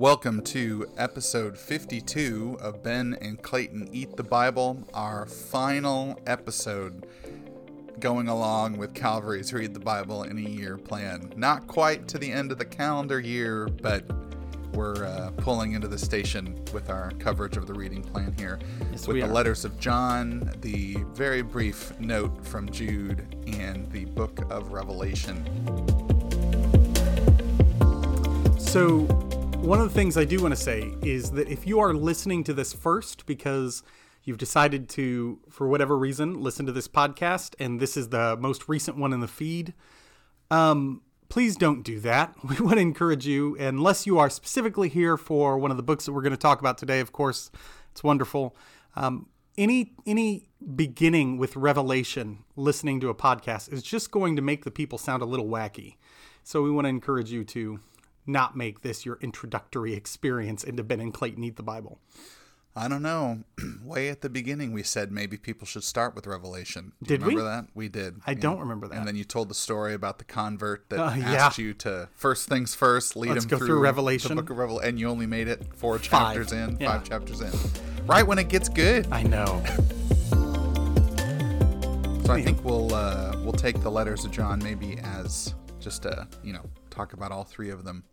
Welcome to episode 52 of Ben and Clayton Eat the Bible, our final episode going along with Calvary's Read the Bible in a Year plan. Not quite to the end of the calendar year, but we're uh, pulling into the station with our coverage of the reading plan here. Yes, with the letters of John, the very brief note from Jude, and the book of Revelation. So, one of the things I do want to say is that if you are listening to this first because you've decided to, for whatever reason, listen to this podcast and this is the most recent one in the feed, um, please don't do that. We want to encourage you, unless you are specifically here for one of the books that we're going to talk about today, of course, it's wonderful. Um, any any beginning with revelation listening to a podcast is just going to make the people sound a little wacky so we want to encourage you to not make this your introductory experience into ben and clayton eat the bible I don't know. Way at the beginning, we said maybe people should start with Revelation. Do you Did we? remember that? We did. I don't remember that. And then you told the story about the convert that Uh, asked yeah. you to first things first, lead Let's through, through Revelation. the book of Revelation, and you only made it four Five. chapters in, Yeah. five chapters in, right when it gets good. i know So I think we'll uh, we'll take the letters of John maybe as just a you know talk about all three of them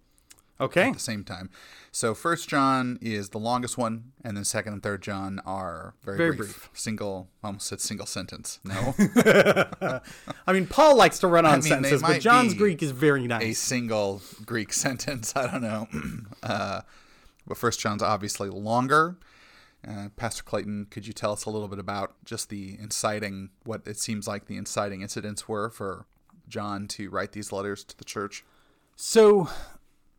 okay at the same time. So First John is the longest one, and then Second and Third John are very, Very brief. Single, almost said single sentence. No, i mean paul likes to run on mean, sentences but john's greek is very nice. a single Greek sentence. I don't know. uh, but First John's obviously longer. Uh, Pastor Clayton, could you tell us a little bit about just the inciting, what it seems like the inciting incidents were for John to write these letters to the church? So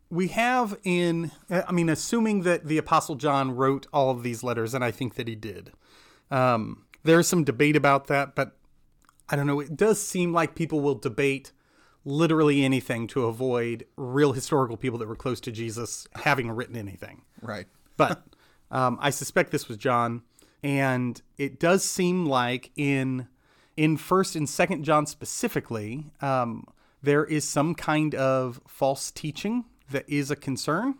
we have in, I mean, assuming that the Apostle John wrote all of these letters, and I think that he did. Um, there's some debate about that, but I don't know. It does seem like people will debate literally anything to avoid real historical people that were close to Jesus having written anything. Right. But um, I suspect this was John, and it does seem like in in First and Second John specifically, um, there is some kind of false teaching that is a concern,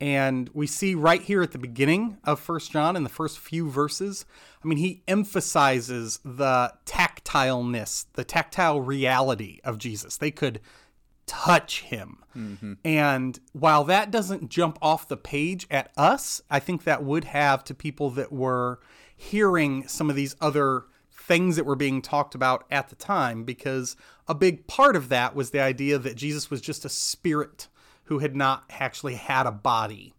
and we see right here at the beginning of First John in the first few verses. I mean, he emphasizes the tactileness, the tactile reality of Jesus. They could touch him. Mm-hmm. And while that doesn't jump off the page at us, I think that would have to people that were hearing some of these other things that were being talked about at the time, because a big part of that was the idea that Jesus was just a spirit who had not actually had a body.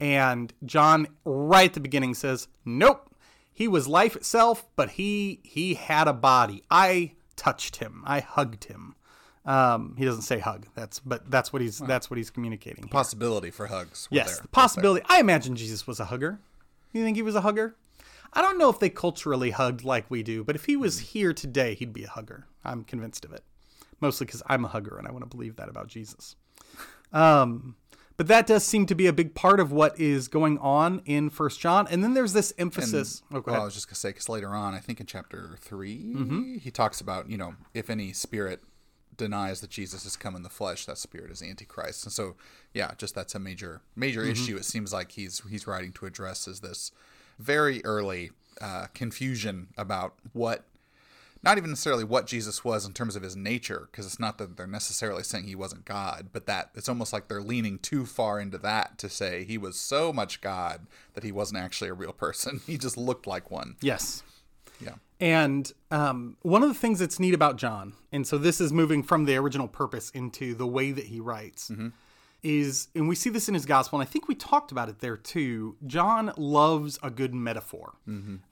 And John, right at the beginning, says, Nope, he was life itself, but he he had a body. I touched him. I hugged him. Um, he doesn't say hug. That's but that's what he's that's what he's communicating. Possibility for hugs. were Yes, there. the possibility. I imagine Jesus was a hugger. You think he was a hugger? I don't know if they culturally hugged like we do, but if he was here today, he'd be a hugger. I'm convinced of it. Mostly because I'm a hugger and I want to believe that about Jesus. Um, but that does seem to be a big part of what is going on in First John. And then there's this emphasis. oh, Well, I was just gonna say because later on, I think in chapter 3 Mm-hmm. he talks about you know if any spirit denies that Jesus has come in the flesh, that spirit is antichrist. And so, yeah, just that's a major major Mm-hmm. issue. It seems like he's he's writing to address is this very early uh, confusion about what. Not even necessarily what Jesus was in terms of his nature, because it's not that they're necessarily saying he wasn't God, but that it's almost like they're leaning too far into that to say he was so much God that he wasn't actually a real person. He just looked like one. Yes. Yeah. And um, one of the things that's neat about John, and so this is moving from the original purpose into the way that he writes, is, and we see this in his gospel, and I think we talked about it there too. John loves a good metaphor.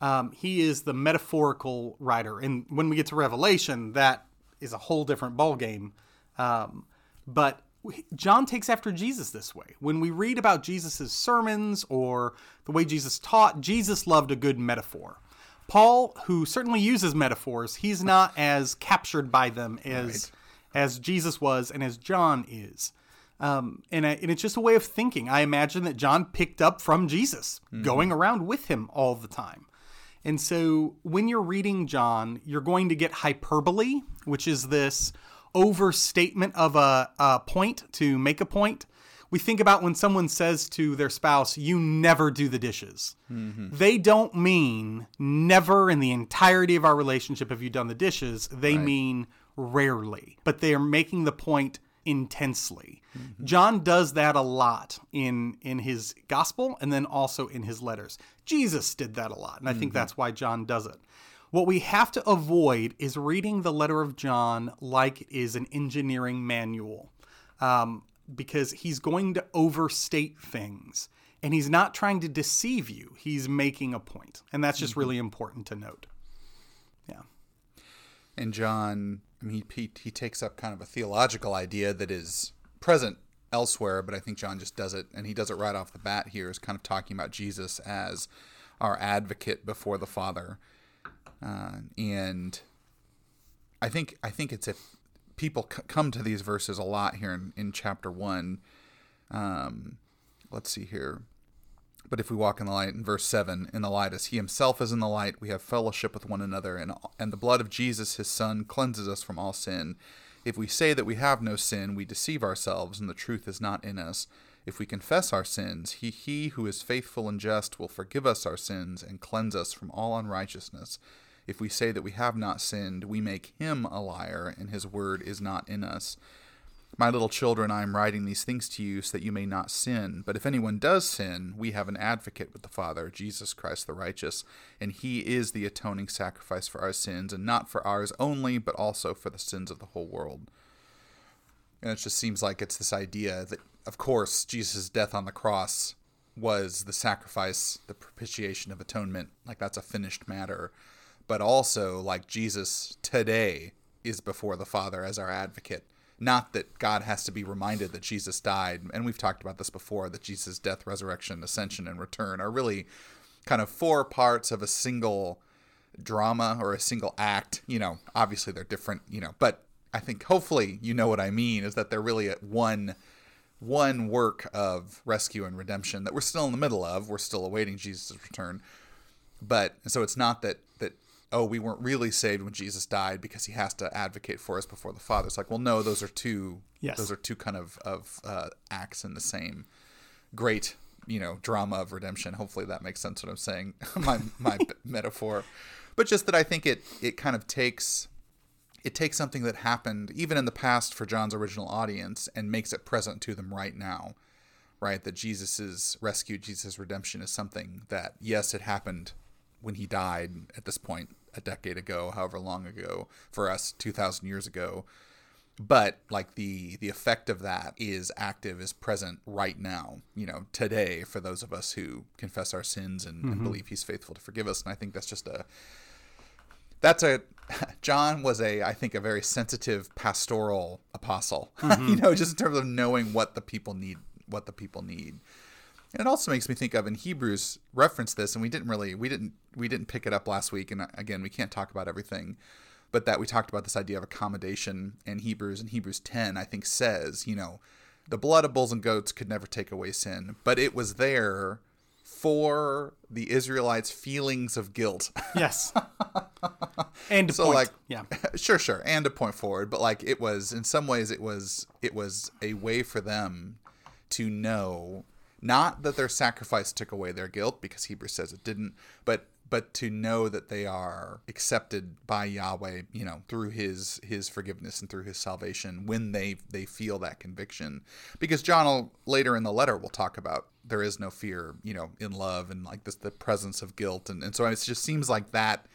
Um, he is the metaphorical writer, and when we get to Revelation, that is a whole different ballgame. Um, but John takes after Jesus this way. When we read about Jesus' sermons or the way Jesus taught, Jesus loved a good metaphor. Paul, who certainly uses metaphors, he's not as captured by them as as Jesus was and as John is. Um, and, I, and it's just a way of thinking. I imagine that John picked up from Jesus, going around with him all the time. And so when you're reading John, you're going to get hyperbole, which is this overstatement of a, a point to make a point. we think about when someone says to their spouse, you never do the dishes. They don't mean never in the entirety of our relationship have you done the dishes. They mean rarely, but they are making the point intensely. Mm-hmm. John does that a lot in in his gospel and then also in his letters. Jesus did that a lot, and I think mm-hmm. that's why John does it. What we have to avoid is reading the letter of John like it is an engineering manual, um, because he's going to overstate things, and he's not trying to deceive you. He's making a point, and that's just mm-hmm. really important to note. Yeah. And John, I mean, he, he, he takes up kind of a theological idea that is present elsewhere, but I think John just does it, and he does it right off the bat here, is kind of talking about Jesus as our advocate before the Father. Uh, and I think I think it's if people c- come to these verses a lot here in, in chapter one. Um, let's see here. But if we walk in the light, in verse 7, in the light as he himself is in the light, we have fellowship with one another, and, and the blood of Jesus, his son, cleanses us from all sin. If we say that we have no sin, we deceive ourselves, and the truth is not in us. If we confess our sins, he, he who is faithful and just will forgive us our sins and cleanse us from all unrighteousness. If we say that we have not sinned, we make him a liar, and his word is not in us. My little children, I am writing these things to you so that you may not sin. But if anyone does sin, we have an advocate with the Father, Jesus Christ the righteous, and he is the atoning sacrifice for our sins, and not for ours only, but also for the sins of the whole world. And it just seems like it's this idea that, of course, Jesus' death on the cross was the sacrifice, the propitiation of atonement. Like that's a finished matter. But also, like Jesus today is before the Father as our advocate. Not that God has to be reminded that Jesus died. And we've talked about this before that Jesus' death, resurrection, ascension, and return are really kind of four parts of a single drama or a single act. You know, obviously they're different, you know, but I think hopefully you know what I mean is that they're really at one one work of rescue and redemption that we're still in the middle of. We're still awaiting Jesus' return. But so it's not that oh we weren't really saved when Jesus died because he has to advocate for us before the Father. It's like well no those are two Yes. those are two kind of of uh, acts in the same great you know drama of redemption. Hopefully that makes sense what I'm saying my my metaphor. But just that I think it it kind of takes it takes something that happened even in the past for John's original audience and makes it present to them right now. Right? That Jesus' rescue, Jesus' redemption is something that, yes, it happened when he died at this point a decade ago, however long ago, for us, 2,000 years ago. But like the the effect of that is active, is present right now, you know, today for those of us who confess our sins and, and mm-hmm. believe he's faithful to forgive us. And I think that's just a that's a John was a I think a very sensitive pastoral apostle. Mm-hmm. you know, just in terms of knowing what the people need, what the people need. And it also makes me think of in Hebrews reference this, and we didn't really we didn't we didn't pick it up last week, and again we can't talk about everything, but that we talked about this idea of accommodation in Hebrews and Hebrews ten I think says you know the blood of bulls and goats could never take away sin, but it was there for the Israelites' feelings of guilt. Yes. and to so point. like yeah. sure sure and a point forward but like it was in some ways it was it was a way for them to know not that their sacrifice took away their guilt because hebrews says it didn't but but to know that they are accepted by yahweh you know through his his forgiveness and through his salvation when they they feel that conviction because john will, later in the letter will talk about there is no fear you know in love and like this the presence of guilt and, and so it just seems like that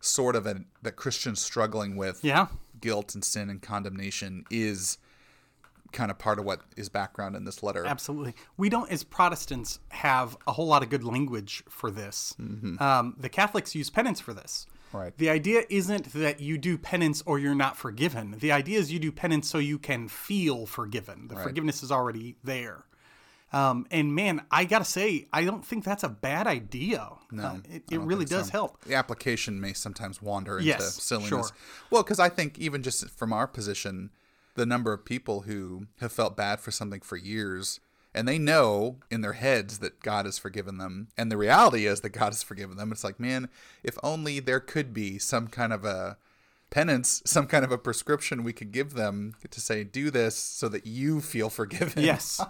sort of a that Christians struggling with Yeah. guilt and sin and condemnation is kind of part of what is background in this letter. Absolutely. We don't, as Protestants, have a whole lot of good language for this. Um, the Catholics use penance for this. Right. The idea isn't that you do penance or you're not forgiven. The idea is you do penance so you can feel forgiven. The forgiveness is already there. Um, and man, I gotta say, I don't think that's a bad idea. No, it, it really does help. The application may sometimes wander into Yes, silliness. sure. Well, because I think even just from our position, the number of people who have felt bad for something for years and they know in their heads that God has forgiven them, and the reality is that God has forgiven them. It's like, man, if only there could be some kind of a penance, some kind of a prescription we could give them to say, do this so that you feel forgiven. Yes.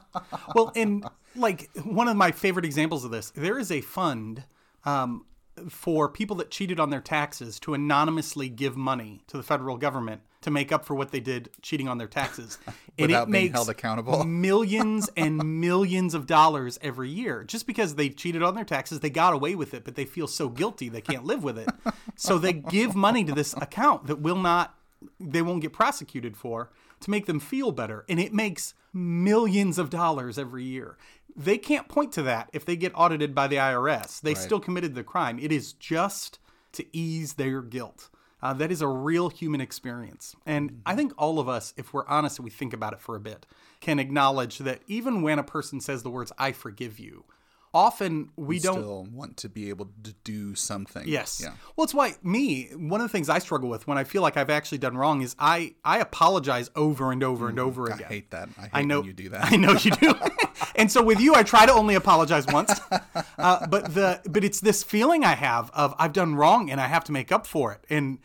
well, and like one of my favorite examples of this, there is a fund um, for people that cheated on their taxes to anonymously give money to the federal government to make up for what they did cheating on their taxes. and Without it being makes held accountable. millions and millions of dollars every year. Just because they cheated on their taxes, they got away with it, but they feel so guilty they can't live with it. So they give money to this account that will not they won't get prosecuted for to make them feel better. And it makes millions of dollars every year. They can't point to that if they get audited by the IRS. They still committed the crime. It is just to ease their guilt. Uh, that is a real human experience. And I think all of us, if we're honest and we think about it for a bit, can acknowledge that even when a person says the words, I forgive you, often we don't Still want to be able to do something. Yes. Yeah. Well, it's why me, one of the things I struggle with when I feel like I've actually done wrong is I, I apologize over and over and over Mm, I again. hate that. I hate I know when you do that. I know you do. and so with you, I try to only apologize once. Uh, but the but it's this feeling I have of I've done wrong and I have to make up for it. And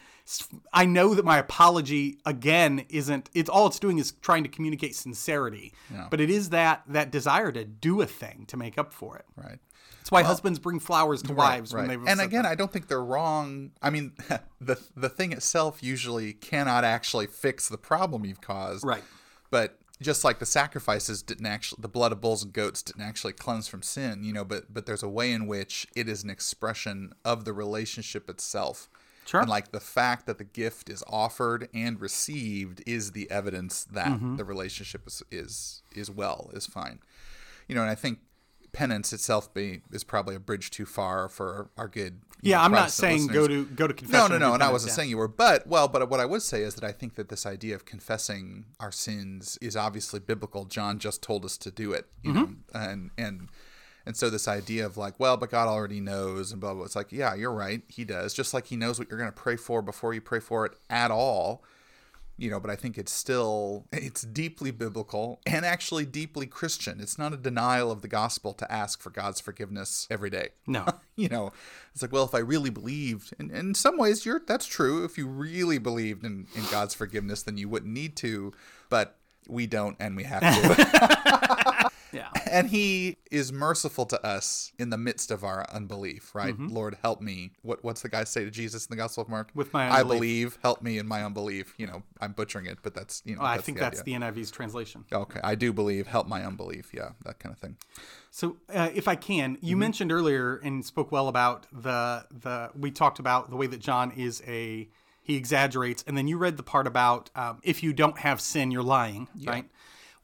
I know that my apology again isn't. It's all it's doing is trying to communicate sincerity. But it is that that desire to do a thing to make up for it. Right. That's why husbands bring flowers to wives when Right. they've And upset again, I don't think they're wrong. I mean, the the thing itself usually cannot actually fix the problem you've caused. Right. But just like the sacrifices didn't actually the blood of bulls and goats didn't actually cleanse from sin, you know, but but there's a way in which it is an expression of the relationship itself. Sure. And like the fact that the gift is offered and received is the evidence that Mm-hmm. the relationship is, is is well, is fine. You know, and I think penance itself be is probably a bridge too far for our good. Yeah, know, I'm not saying go to go to confession. No, no, no, and I wasn't yeah. saying you were, but well, but what I would say is that I think that this idea of confessing our sins is obviously biblical. John just told us to do it, you Mm-hmm. know, and and and so this idea of like, well, but God already knows, and blah blah. It's like, yeah, you're right, He does, just like He knows what you're going to pray for before you pray for it at all. You know, but I think it's still it's deeply biblical and actually deeply Christian. It's not a denial of the gospel to ask for God's forgiveness every day No. you know it's like well if i really believed and, in some ways you're that's true if you really believed in, in god's forgiveness then you wouldn't need to but we don't and we have to Yeah. and he is merciful to us in the midst of our unbelief right lord help me what what's the guy say to jesus in the gospel of mark Mm-hmm. With my i believe help me in my unbelief you know i'm butchering it but that's you know I that's think the that's idea. the NIV's translation. okay i do believe help my unbelief yeah that kind of thing So, uh, if I can, Mm-hmm. you mentioned earlier and spoke well about the the. We talked about the way that John is a he exaggerates, and then you read the part about um, if you don't have sin, you're lying, right?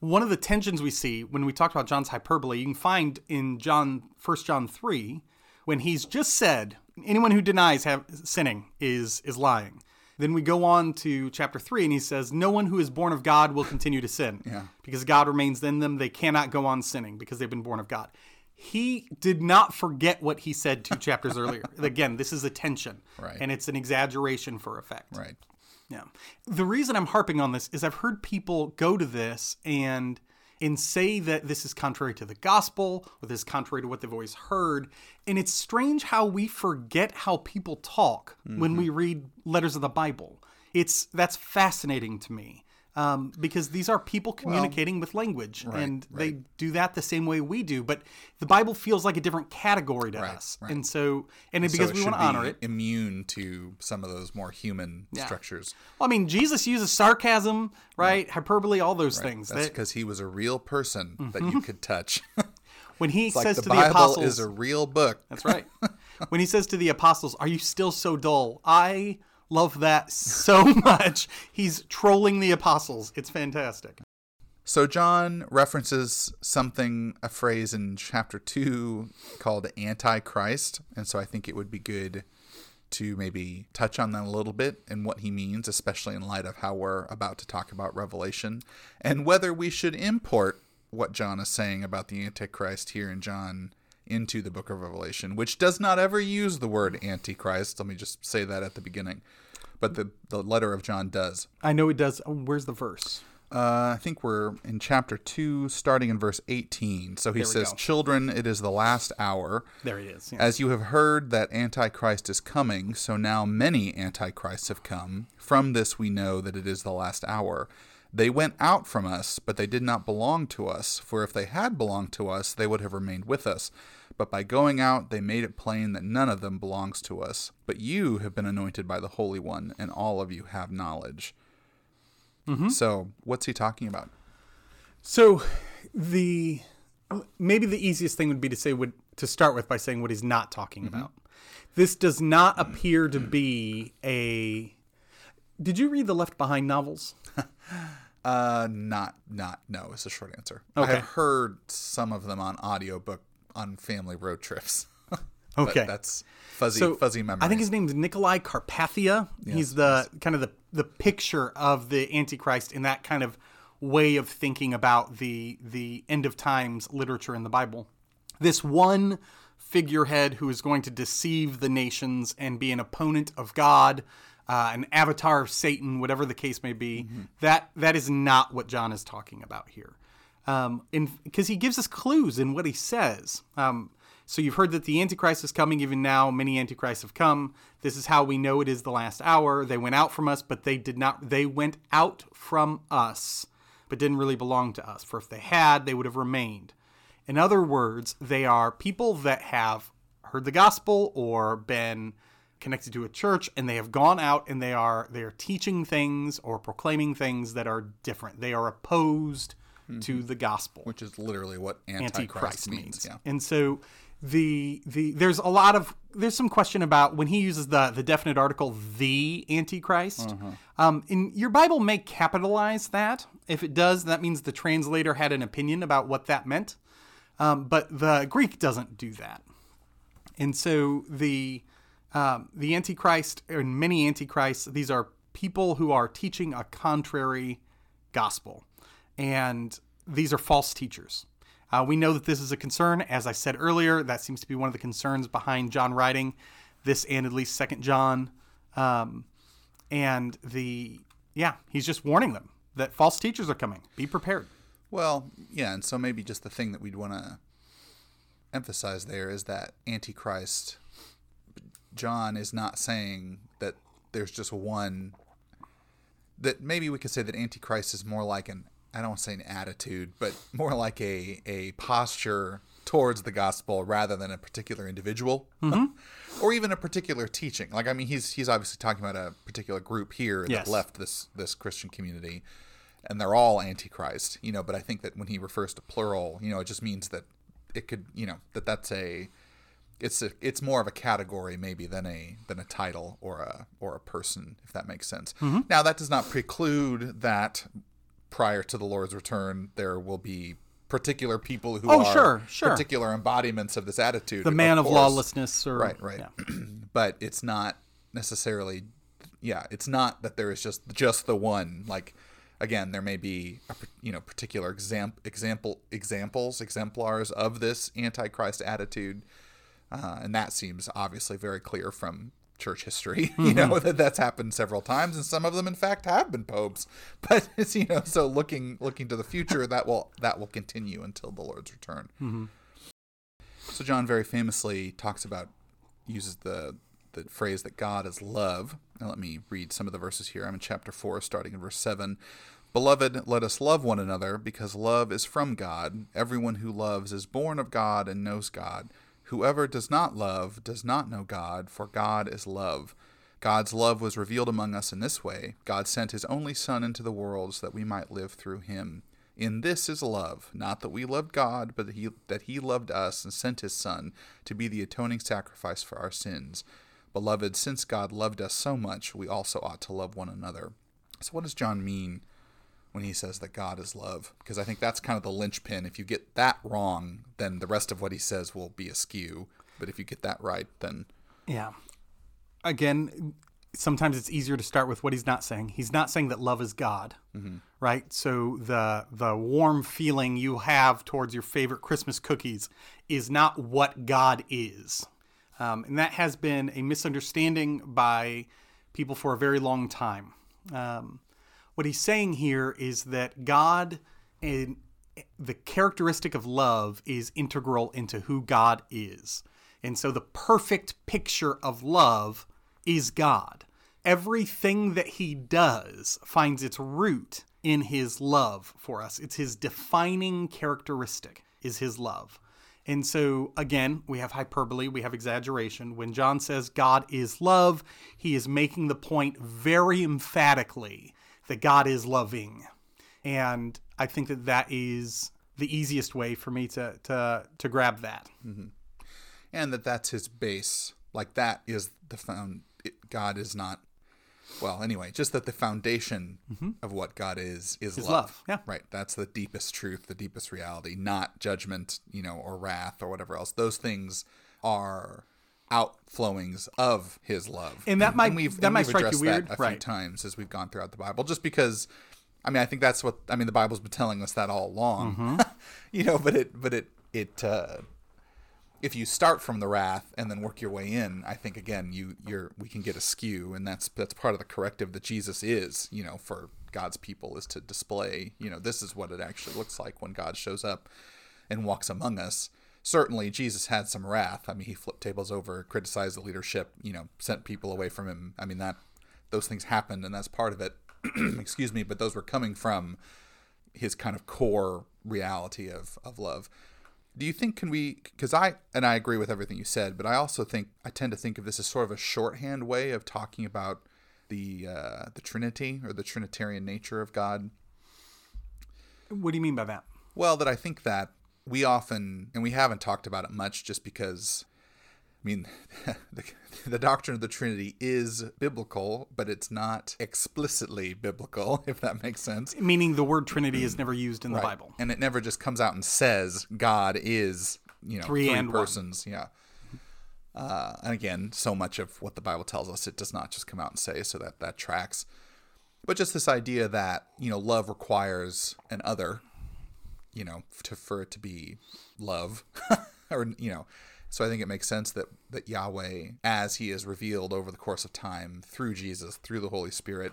One of the tensions we see when we talked about John's hyperbole, you can find in John First John three, when he's just said anyone who denies have sinning is is lying. Then we go on to chapter three, and he says, "No one who is born of God will continue to sin, because God remains in them. They cannot go on sinning because they've been born of God." He did not forget what he said two chapters earlier. Again, this is a tension, Right. and it's an exaggeration for effect. right Yeah. The reason I'm harping on this is I've heard people go to this and and say that this is contrary to the gospel or this is contrary to what they've always heard. And it's strange how we forget how people talk when mm-hmm. we read letters of the Bible. It's that's fascinating to me. Um, because these are people communicating with language and they do that the same way we do, but the Bible feels like a different category to us. right. And so, and So because it we want to honor it, immune to some of those more human structures Well, I mean, Jesus uses sarcasm, right? Hyperbole, all those things. That's That, because he was a real person that you could touch. when he like says the to the apostles, is a real book. that's right. when he says to the apostles, "Are you still so dull?" I love that so much. He's trolling the apostles. It's fantastic. So John references something, a phrase in chapter two called Antichrist, and so I think it would be good to maybe touch on that a little bit and what he means, especially in light of how we're about to talk about Revelation, and whether we should import what John is saying about the Antichrist here in John into the book of Revelation, which does not ever use the word Antichrist. Let me just say that at the beginning. But the, the letter of John does. I know it does. oh, Where's the verse? Uh, I think we're in chapter 2, starting in verse 18. So he says, go. Children, it is the last hour. There he is. yeah. As you have heard that Antichrist is coming, so now many Antichrists have come. From this we know that it is the last hour. They went out from us, but they did not belong to us, for if they had belonged to us, they would have remained with us. But by going out, they made it plain that none of them belongs to us. But you have been anointed by the Holy One, and all of you have knowledge. So, what's he talking about? So the maybe the easiest thing would be to say would to start with by saying what he's not talking about. This does not appear to be a Did you read the Left Behind novels? Uh, not, not, no, It's a short answer. I have heard some of them on audiobook on family road trips. Okay. But that's fuzzy, So fuzzy memory. I think his name's Nicolae Carpathia. He's the kind of the the picture of the Antichrist in that kind of way of thinking about the the end of times literature in the Bible. This one figurehead who is going to deceive the nations and be an opponent of God, uh, an avatar of Satan, whatever the case may be. That that is not what John is talking about here, um, because he gives us clues in what he says. Um, so you've heard that the Antichrist is coming. Even now, many Antichrists have come. This is how we know it is the last hour. They went out from us, but they did not. They went out from us, but didn't really belong to us. For if they had, they would have remained. In other words, they are people that have heard the gospel or been connected to a church and they have gone out and they are they are teaching things or proclaiming things that are different. They are opposed to the gospel which is literally what Antichrist, antichrist means. means. Yeah. And so the the there's a lot of there's some question about when he uses the the definite article the antichrist. Uh-huh. Um, in your Bible may capitalize that. If it does, that means the translator had an opinion about what that meant. Um, but the Greek doesn't do that. And so the um, the antichrist and many antichrists these are people who are teaching a contrary gospel, and these are false teachers. Uh, we know that this is a concern, as I said earlier. That seems to be one of the concerns behind John writing this, and at least Second John. Um, and the yeah, he's just warning them that false teachers are coming. Be prepared. Well, yeah, and so maybe just the thing that we'd want to emphasize there is that Antichrist, John is not saying that there's just one. That maybe we could say that Antichrist is more like an I don't want to say an attitude, but more like a a posture towards the gospel rather than a particular individual mm-hmm. or even a particular teaching. Like I mean, he's he's obviously talking about a particular group here Yes. that left this this Christian community, and they're all antichrist. You know, but I think that when he refers to plural, you know, it just means that it could, you know, that that's a it's a it's more of a category maybe than a than a title or a or a person if that makes sense. Mm-hmm. Now that does not preclude that prior to the Lord's return there will be particular people who Oh, are sure, sure. particular embodiments of this attitude. The man of, course. lawlessness, or Right, right. yeah. but it's not necessarily yeah, it's not that there is just just the one like again there may be a, you know particular exam, example examples exemplars of this antichrist attitude uh, and that seems obviously very clear from church history you mm-hmm. know that that's happened several times and some of them in fact have been popes but it's you know so looking looking to the future that will that will continue until the lord's return mm-hmm. so John very famously talks about uses the the phrase that God is love. Now let me read some of the verses here. I'm in chapter 4 starting in verse 7. Beloved, let us love one another because love is from God. Everyone who loves is born of God and knows God. Whoever does not love does not know God, for God is love. God's love was revealed among us in this way God sent his only Son into the world so that we might live through him. In this is love, not that we loved God, but that he, that he loved us and sent his Son to be the atoning sacrifice for our sins. Beloved, since God loved us so much, we also ought to love one another. So, what does John mean when he says that God is love? Because I think that's kind of the linchpin. If you get that wrong, then the rest of what he says will be askew. But if you get that right, then Yeah. Again, sometimes it's easier to start with what he's not saying. He's not saying that love is God, right? So the the warm feeling you have towards your favorite Christmas cookies is not what God is, um, and that has been a misunderstanding by people for a very long time. Um, what he's saying here is that God and the characteristic of love is integral into who God is. And so the perfect picture of love is God. Everything that he does finds its root in his love for us. It's his defining characteristic is his love. And so again, we have hyperbole, we have exaggeration. When John says God is love, he is making the point very emphatically that God is loving. And I think that that is the easiest way for me to to to grab that. Mm-hmm. And that that's his base. Like that is the found God is not well, anyway, just that the foundation mm-hmm. of what God is is, is love. love. Yeah. Right. That's the deepest truth, the deepest reality, not judgment, you know, or wrath or whatever else. Those things are outflowings of his love. And that might and we've, that and might we've strike you weird, that a right. few times as we've gone throughout the Bible, just because I mean, I think that's what I mean. The Bible's been telling us that all along, Mm-hmm. you know. But it, but it, it. Uh, if you start from the wrath and then work your way in, I think again you you're we can get askew, and that's that's part of the corrective that Jesus is, you know, for God's people is to display, you know, this is what it actually looks like when God shows up and walks among us. Certainly, Jesus had some wrath. I mean, he flipped tables over, criticized the leadership, you know, sent people away from him. I mean, that those things happened, and that's part of it. Excuse me, but those were coming from his kind of core reality of of love. Do you think can we? Because I and I agree with everything you said, but I also think I tend to think of this as sort of a shorthand way of talking about the uh, the Trinity or the Trinitarian nature of God. What do you mean by that? Well, that I think that we often and we haven't talked about it much, just because. I mean, the, the doctrine of the Trinity is biblical, but it's not explicitly biblical, if that makes sense. Meaning the word Trinity is never used in the Bible. And it never just comes out and says God is, you know, Three three, and one. persons. Yeah. Uh, and again, so much of what the Bible tells us, it does not just come out and say, so that that tracks. But just this idea that you know, love requires an other, you know, to for it to be love, or you know, so I think it makes sense that that Yahweh, as He is revealed over the course of time through Jesus, through the Holy Spirit,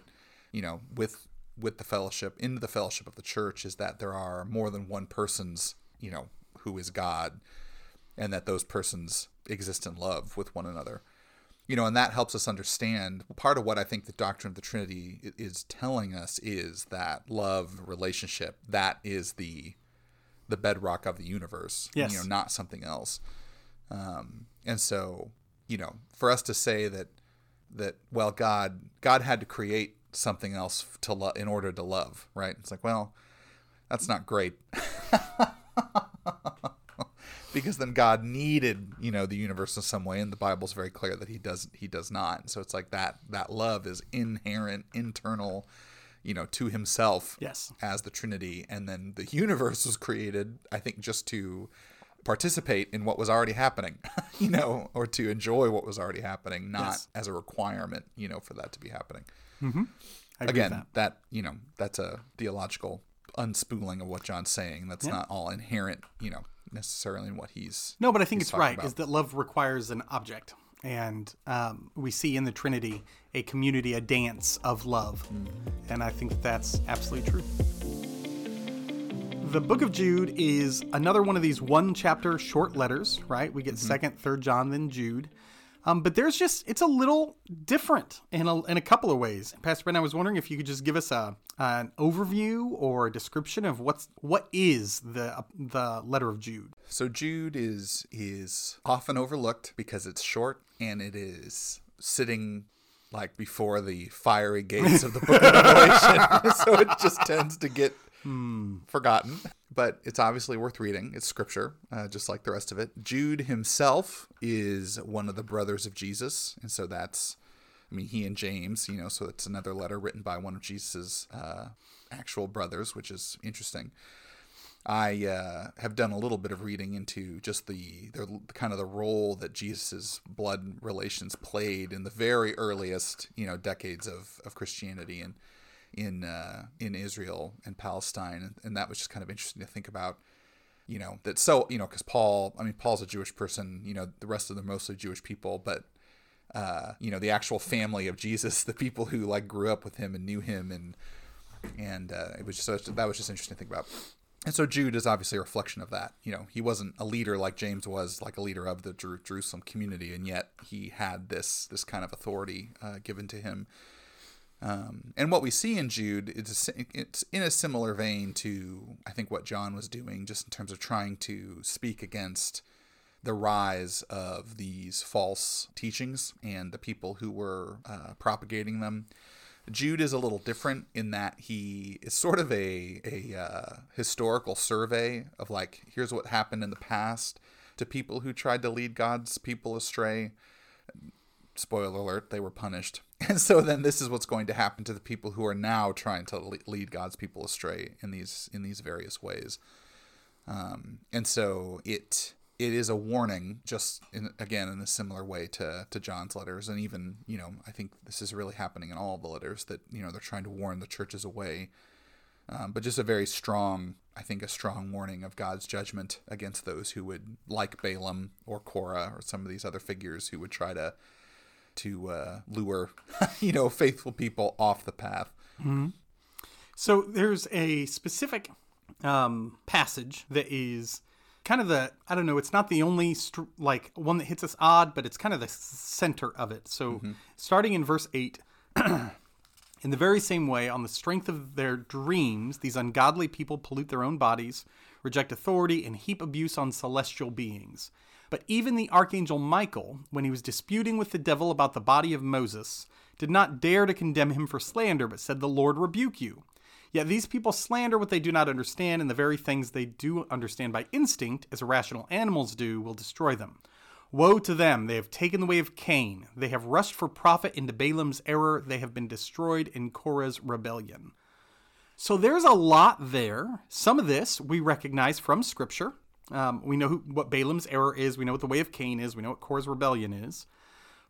you know, with with the fellowship into the fellowship of the church, is that there are more than one person's, you know, who is God, and that those persons exist in love with one another. You know, and that helps us understand part of what I think the doctrine of the Trinity is telling us is that love, relationship, that is the the bedrock of the universe. Yes. You know, not something else. Um, and so, you know, for us to say that that well, God God had to create something else to love in order to love, right? It's like, well, that's not great. because then God needed, you know, the universe in some way, and the Bible's very clear that he does he does not. So it's like that that love is inherent, internal, you know, to himself Yes. as the Trinity, and then the universe was created, I think, just to participate in what was already happening, you know, or to enjoy what was already happening, not Yes. as a requirement, you know, for that to be happening. Mm-hmm. With Again, that. that. you know, that's a theological unspooling of what John's saying. That's not all inherent, you know, necessarily in what he's No, but I think it's right. about. Is that love requires an object, and um, we see in the Trinity a community, a dance of love, and I think that's absolutely true. The Book of Jude is another one of these one-chapter short letters, right? We get Mm-hmm. Second, Third John, then Jude. Um, but there's just it's a little different in a, in a couple of ways. Pastor Ben, I was wondering if you could just give us a an overview or a description of what's what is the the letter of Jude. So Jude is is often overlooked because it's short and it is sitting like before the fiery gates of the book of Revelation. so it just tends to get forgotten. But it's obviously worth reading. It's scripture, uh, just like the rest of it. Jude himself is one of the brothers of Jesus, and so that's, I mean, he and James, you know, so it's another letter written by one of Jesus's uh, actual brothers, which is interesting. I uh, have done a little bit of reading into just the, the kind of the role that Jesus's blood relations played in the very earliest, you know, decades of, of Christianity and in uh, in Israel and Palestine, and, that was just kind of interesting to think about. You know that so you know because Paul, I mean Paul's a Jewish person. You know the rest of them mostly Jewish people, but uh, you know the actual family of Jesus, the people who like grew up with him and knew him and and uh, it was just that was just interesting to think about. And so Jude is obviously a reflection of that. You know, he wasn't a leader like James was, like a leader of the Jer- Jerusalem community, and yet he had this this kind of authority uh, given to him. Um, and what we see in Jude, it's, it's in a similar vein to I think what John was doing, just in terms of trying to speak against the rise of these false teachings and the people who were uh, propagating them. Jude is a little different in that he is sort of a a uh, historical survey of like here's what happened in the past to people who tried to lead God's people astray. Spoiler alert: they were punished, and so then this is what's going to happen to the people who are now trying to lead God's people astray in these in these various ways. Um, and so it it is a warning, just in, again in a similar way to to John's letters, and even you know I think this is really happening in all the letters that you know they're trying to warn the churches away, um, but just a very strong, I think, a strong warning of God's judgment against those who would like Balaam or Korah or some of these other figures who would try to to uh, lure you know faithful people off the path. Mm-hmm. So there's a specific um, passage that is kind of the I don't know. It's not the only st- like one that hits us odd, but it's kind of the center of it. So mm-hmm. starting in verse eight. In the very same way, on the strength of their dreams, these ungodly people pollute their own bodies, reject authority, and heap abuse on celestial beings. But even the archangel Michael, when he was disputing with the devil about the body of Moses, did not dare to condemn him for slander, but said, The Lord rebuke you. Yet these people slander what they do not understand, and the very things they do understand by instinct, as irrational animals do, will destroy them. Woe to them! They have taken the way of Cain. They have rushed for profit into Balaam's error. They have been destroyed in Korah's rebellion. So there's a lot there. Some of this we recognize from Scripture. Um, we know who, what Balaam's error is. We know what the way of Cain is. We know what Korah's rebellion is.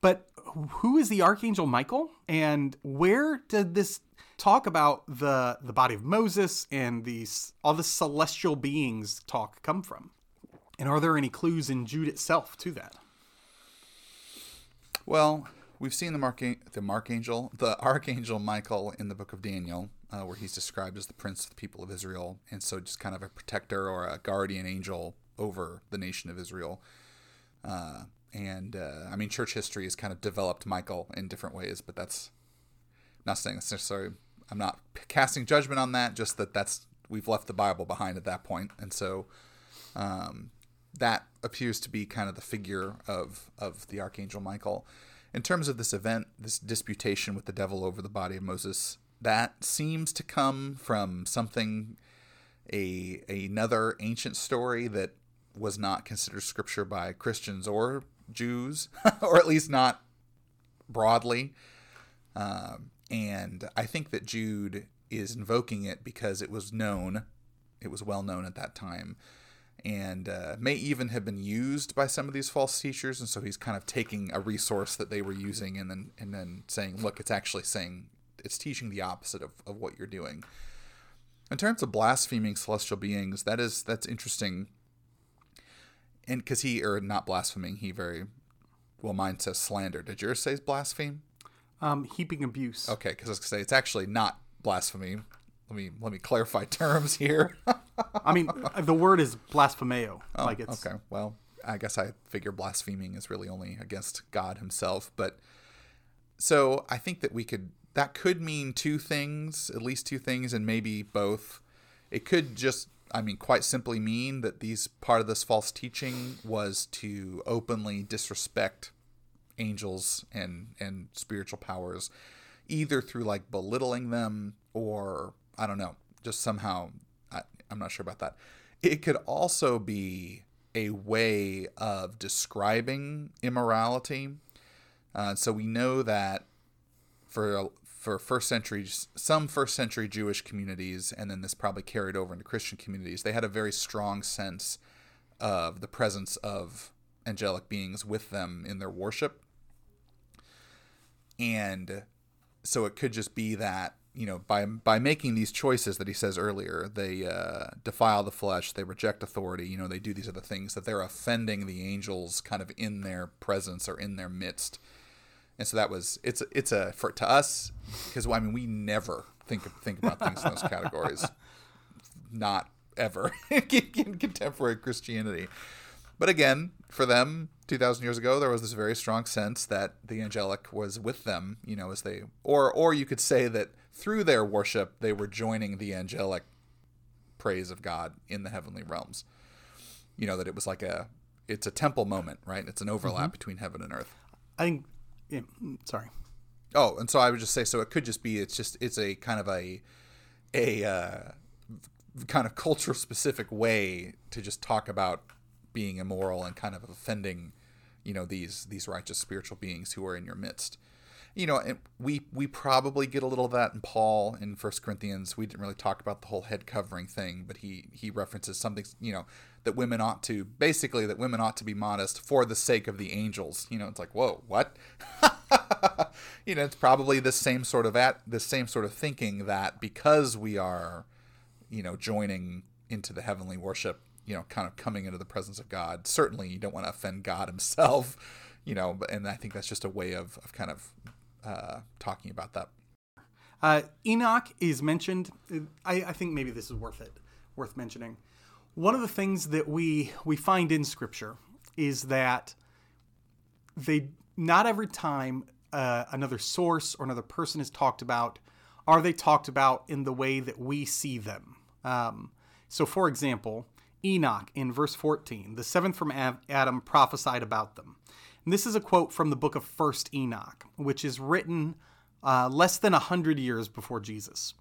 But who is the archangel Michael, and where did this talk about the the body of Moses and these all the celestial beings talk come from? And are there any clues in Jude itself to that? Well, we've seen the mark the archangel, the archangel Michael in the book of Daniel, uh, where he's described as the prince of the people of Israel, and so just kind of a protector or a guardian angel over the nation of Israel. Uh, and uh, I mean, church history has kind of developed Michael in different ways, but that's not saying that's necessarily I'm not casting judgment on that. Just that that's we've left the Bible behind at that point, and so um, that appears to be kind of the figure of of the archangel Michael. In terms of this event, this disputation with the devil over the body of Moses, that seems to come from something a another ancient story that was not considered scripture by Christians or Jews, or at least not broadly. Um, and I think that Jude is invoking it because it was known, it was well known at that time, and uh, may even have been used by some of these false teachers. And so he's kind of taking a resource that they were using and then and then saying, look, it's actually saying it's teaching the opposite of, of what you're doing. In terms of blaspheming celestial beings, that is that's interesting. And because he or not blaspheming, he very well mine says slander. Did yours say blaspheme? Um, heaping abuse. Okay, because I was gonna say it's actually not blasphemy. Let me let me clarify terms here. I mean, the word is blasphemeo. Oh, like it's okay. Well, I guess I figure blaspheming is really only against God Himself. But so I think that we could that could mean two things, at least two things, and maybe both. It could just, I mean, quite simply mean that these part of this false teaching was to openly disrespect angels and and spiritual powers either through like belittling them or i don't know just somehow I, i'm not sure about that it could also be a way of describing immorality uh, so we know that for for first century some first century jewish communities and then this probably carried over into christian communities they had a very strong sense of the presence of angelic beings with them in their worship. And so it could just be that you know by by making these choices that he says earlier they uh, defile the flesh they reject authority you know they do these other things that they're offending the angels kind of in their presence or in their midst and so that was it's it's a for to us because well, I mean we never think think about things in those categories. Not ever in contemporary Christianity. But again, for them, 2000 years ago, there was this very strong sense that the angelic was with them, you know, as they or or you could say that through their worship they were joining the angelic praise of God in the heavenly realms. You know that it was like a it's a temple moment, right? It's an overlap mm-hmm. between heaven and earth. I think yeah, mm, sorry. Oh, and so I would just say so it could just be it's just it's a kind of a a uh, kind of culture specific way to just talk about being immoral and kind of offending, you know, these these righteous spiritual beings who are in your midst. You know, and we we probably get a little of that in Paul in First Corinthians. We didn't really talk about the whole head covering thing, but he he references something, you know, that women ought to basically that women ought to be modest for the sake of the angels. You know, it's like, whoa, what? you know, it's probably the same sort of at the same sort of thinking that because we are, you know, joining into the heavenly worship you know, kind of coming into the presence of God. Certainly, you don't want to offend God Himself, you know, and I think that's just a way of, of kind of uh, talking about that. Uh, Enoch is mentioned. I, I think maybe this is worth it, worth mentioning. One of the things that we we find in Scripture is that they not every time uh, another source or another person is talked about are they talked about in the way that we see them. Um, so, for example, Enoch in verse 14, the seventh from Adam prophesied about them. And this is a quote from the book of First Enoch, which is written uh, less than a hundred years before Jesus.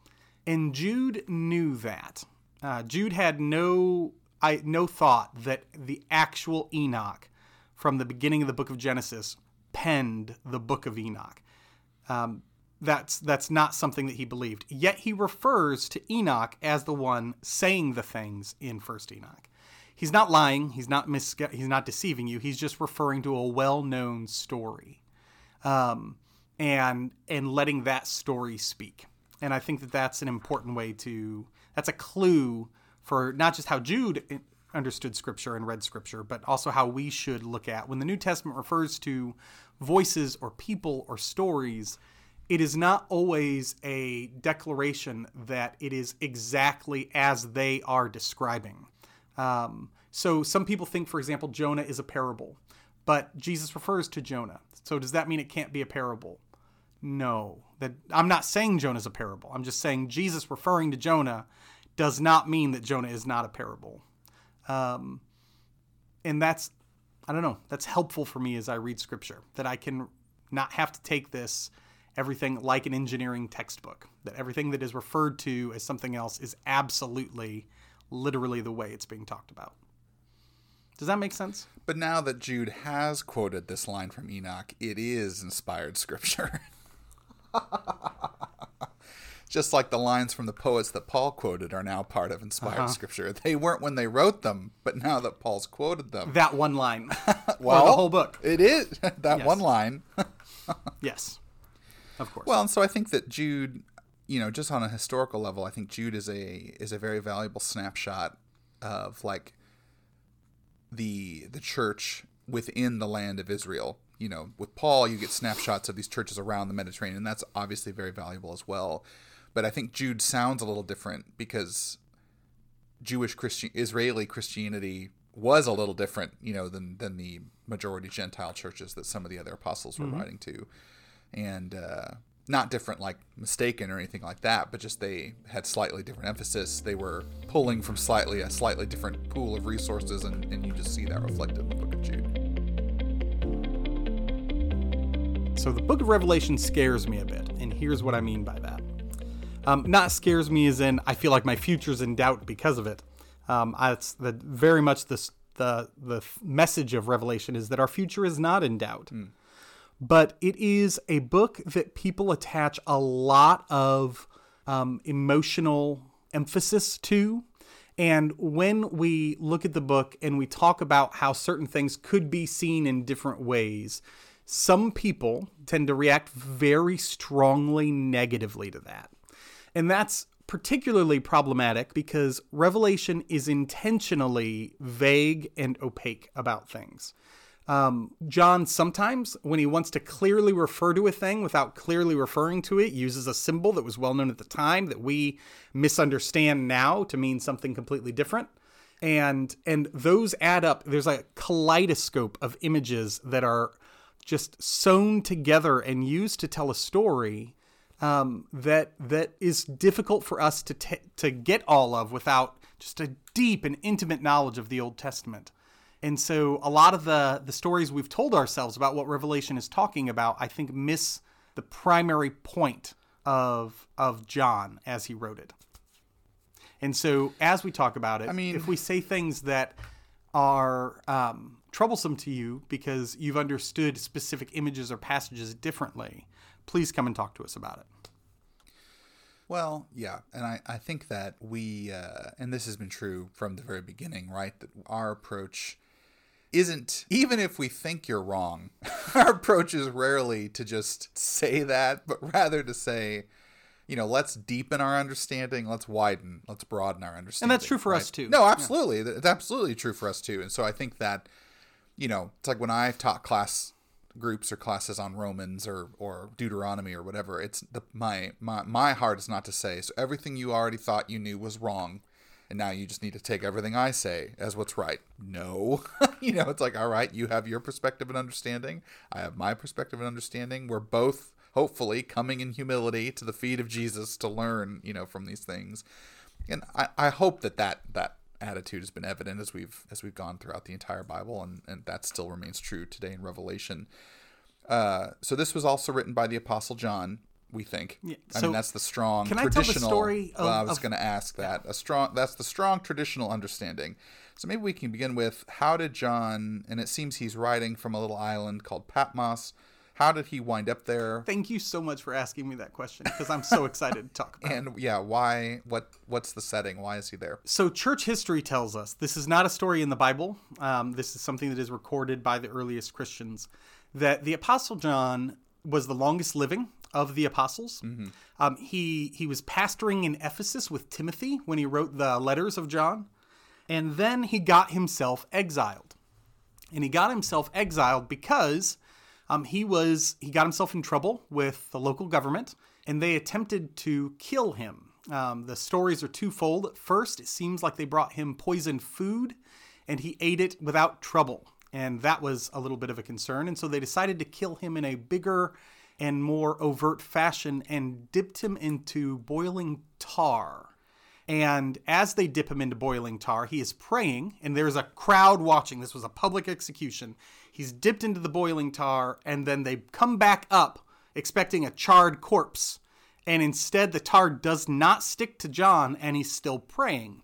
And Jude knew that. Uh, Jude had no I, no thought that the actual Enoch from the beginning of the book of Genesis penned the book of Enoch. Um, that's that's not something that he believed. Yet he refers to Enoch as the one saying the things in First Enoch. He's not lying. He's not mis- He's not deceiving you. He's just referring to a well-known story, um, and and letting that story speak. And I think that that's an important way to. That's a clue for not just how Jude understood Scripture and read Scripture, but also how we should look at when the New Testament refers to voices or people or stories it is not always a declaration that it is exactly as they are describing. Um, so some people think, for example, Jonah is a parable, but Jesus refers to Jonah. So does that mean it can't be a parable? No. That I'm not saying Jonah is a parable. I'm just saying Jesus referring to Jonah does not mean that Jonah is not a parable. Um, and that's I don't know. That's helpful for me as I read scripture that I can not have to take this everything like an engineering textbook, that everything that is referred to as something else is absolutely, literally the way it's being talked about. Does that make sense? But now that Jude has quoted this line from Enoch, it is inspired scripture. Just like the lines from the poets that Paul quoted are now part of inspired uh-huh. scripture. They weren't when they wrote them, but now that Paul's quoted them. That one line. well, the whole book. It is. that yes. one line. yes. Of course. Well, and so I think that Jude, you know, just on a historical level, I think Jude is a is a very valuable snapshot of like the the church within the land of Israel. You know, with Paul, you get snapshots of these churches around the Mediterranean, and that's obviously very valuable as well. But I think Jude sounds a little different because Jewish Christian Israeli Christianity was a little different, you know, than than the majority Gentile churches that some of the other apostles were mm-hmm. writing to and uh, not different like mistaken or anything like that, but just they had slightly different emphasis. They were pulling from slightly a slightly different pool of resources, and, and you just see that reflected in the book of Jude. So the book of Revelation scares me a bit, and here's what I mean by that. Um, not scares me as in I feel like my future's in doubt because of it. Um, it's the very much the the the message of Revelation is that our future is not in doubt. Mm but it is a book that people attach a lot of um, emotional emphasis to. And when we look at the book and we talk about how certain things could be seen in different ways, some people tend to react very strongly negatively to that. And that's particularly problematic because Revelation is intentionally vague and opaque about things. Um, John sometimes, when he wants to clearly refer to a thing without clearly referring to it, uses a symbol that was well known at the time that we misunderstand now to mean something completely different. And and those add up. There's a kaleidoscope of images that are just sewn together and used to tell a story um, that that is difficult for us to t- to get all of without just a deep and intimate knowledge of the Old Testament. And so a lot of the the stories we've told ourselves about what Revelation is talking about, I think miss the primary point of of John as he wrote it. And so as we talk about it, I mean- if we say things that are um, troublesome to you because you've understood specific images or passages differently, please come and talk to us about it. Well, yeah, and I, I think that we, uh, and this has been true from the very beginning, right? That our approach isn't, even if we think you're wrong, our approach is rarely to just say that, but rather to say, you know, let's deepen our understanding, let's widen, let's broaden our understanding. And that's true for us, too. No, absolutely. It's absolutely true for us too. And so I think that, you know, it's like when I taught class groups or classes on Romans or or Deuteronomy or whatever, it's the my my my heart is not to say so everything you already thought you knew was wrong and now you just need to take everything I say as what's right. No. you know, it's like all right, you have your perspective and understanding, I have my perspective and understanding. We're both hopefully coming in humility to the feet of Jesus to learn, you know, from these things. And I, I hope that, that that attitude has been evident as we've as we've gone throughout the entire Bible, and, and that still remains true today in Revelation. Uh, so this was also written by the Apostle John, we think. Yeah, so mean, that's the strong can I tell the traditional. story well, I was going to ask that a strong. That's the strong traditional understanding. So maybe we can begin with how did John, and it seems he's writing from a little island called Patmos. How did he wind up there? Thank you so much for asking me that question because I'm so excited to talk about it. And yeah, why? What? What's the setting? Why is he there? So, church history tells us this is not a story in the Bible. Um, this is something that is recorded by the earliest Christians that the Apostle John was the longest living of the apostles. Um, he he was pastoring in Ephesus with Timothy when he wrote the letters of John, and then he got himself exiled. And he got himself exiled because um, he was he got himself in trouble with the local government, and they attempted to kill him. Um, the stories are twofold. First, it seems like they brought him poisoned food, and he ate it without trouble, and that was a little bit of a concern. And so they decided to kill him in a bigger and more overt fashion, and dipped him into boiling tar. And as they dip him into boiling tar, he is praying, and there's a crowd watching. This was a public execution. He's dipped into the boiling tar, and then they come back up expecting a charred corpse. And instead, the tar does not stick to John, and he's still praying.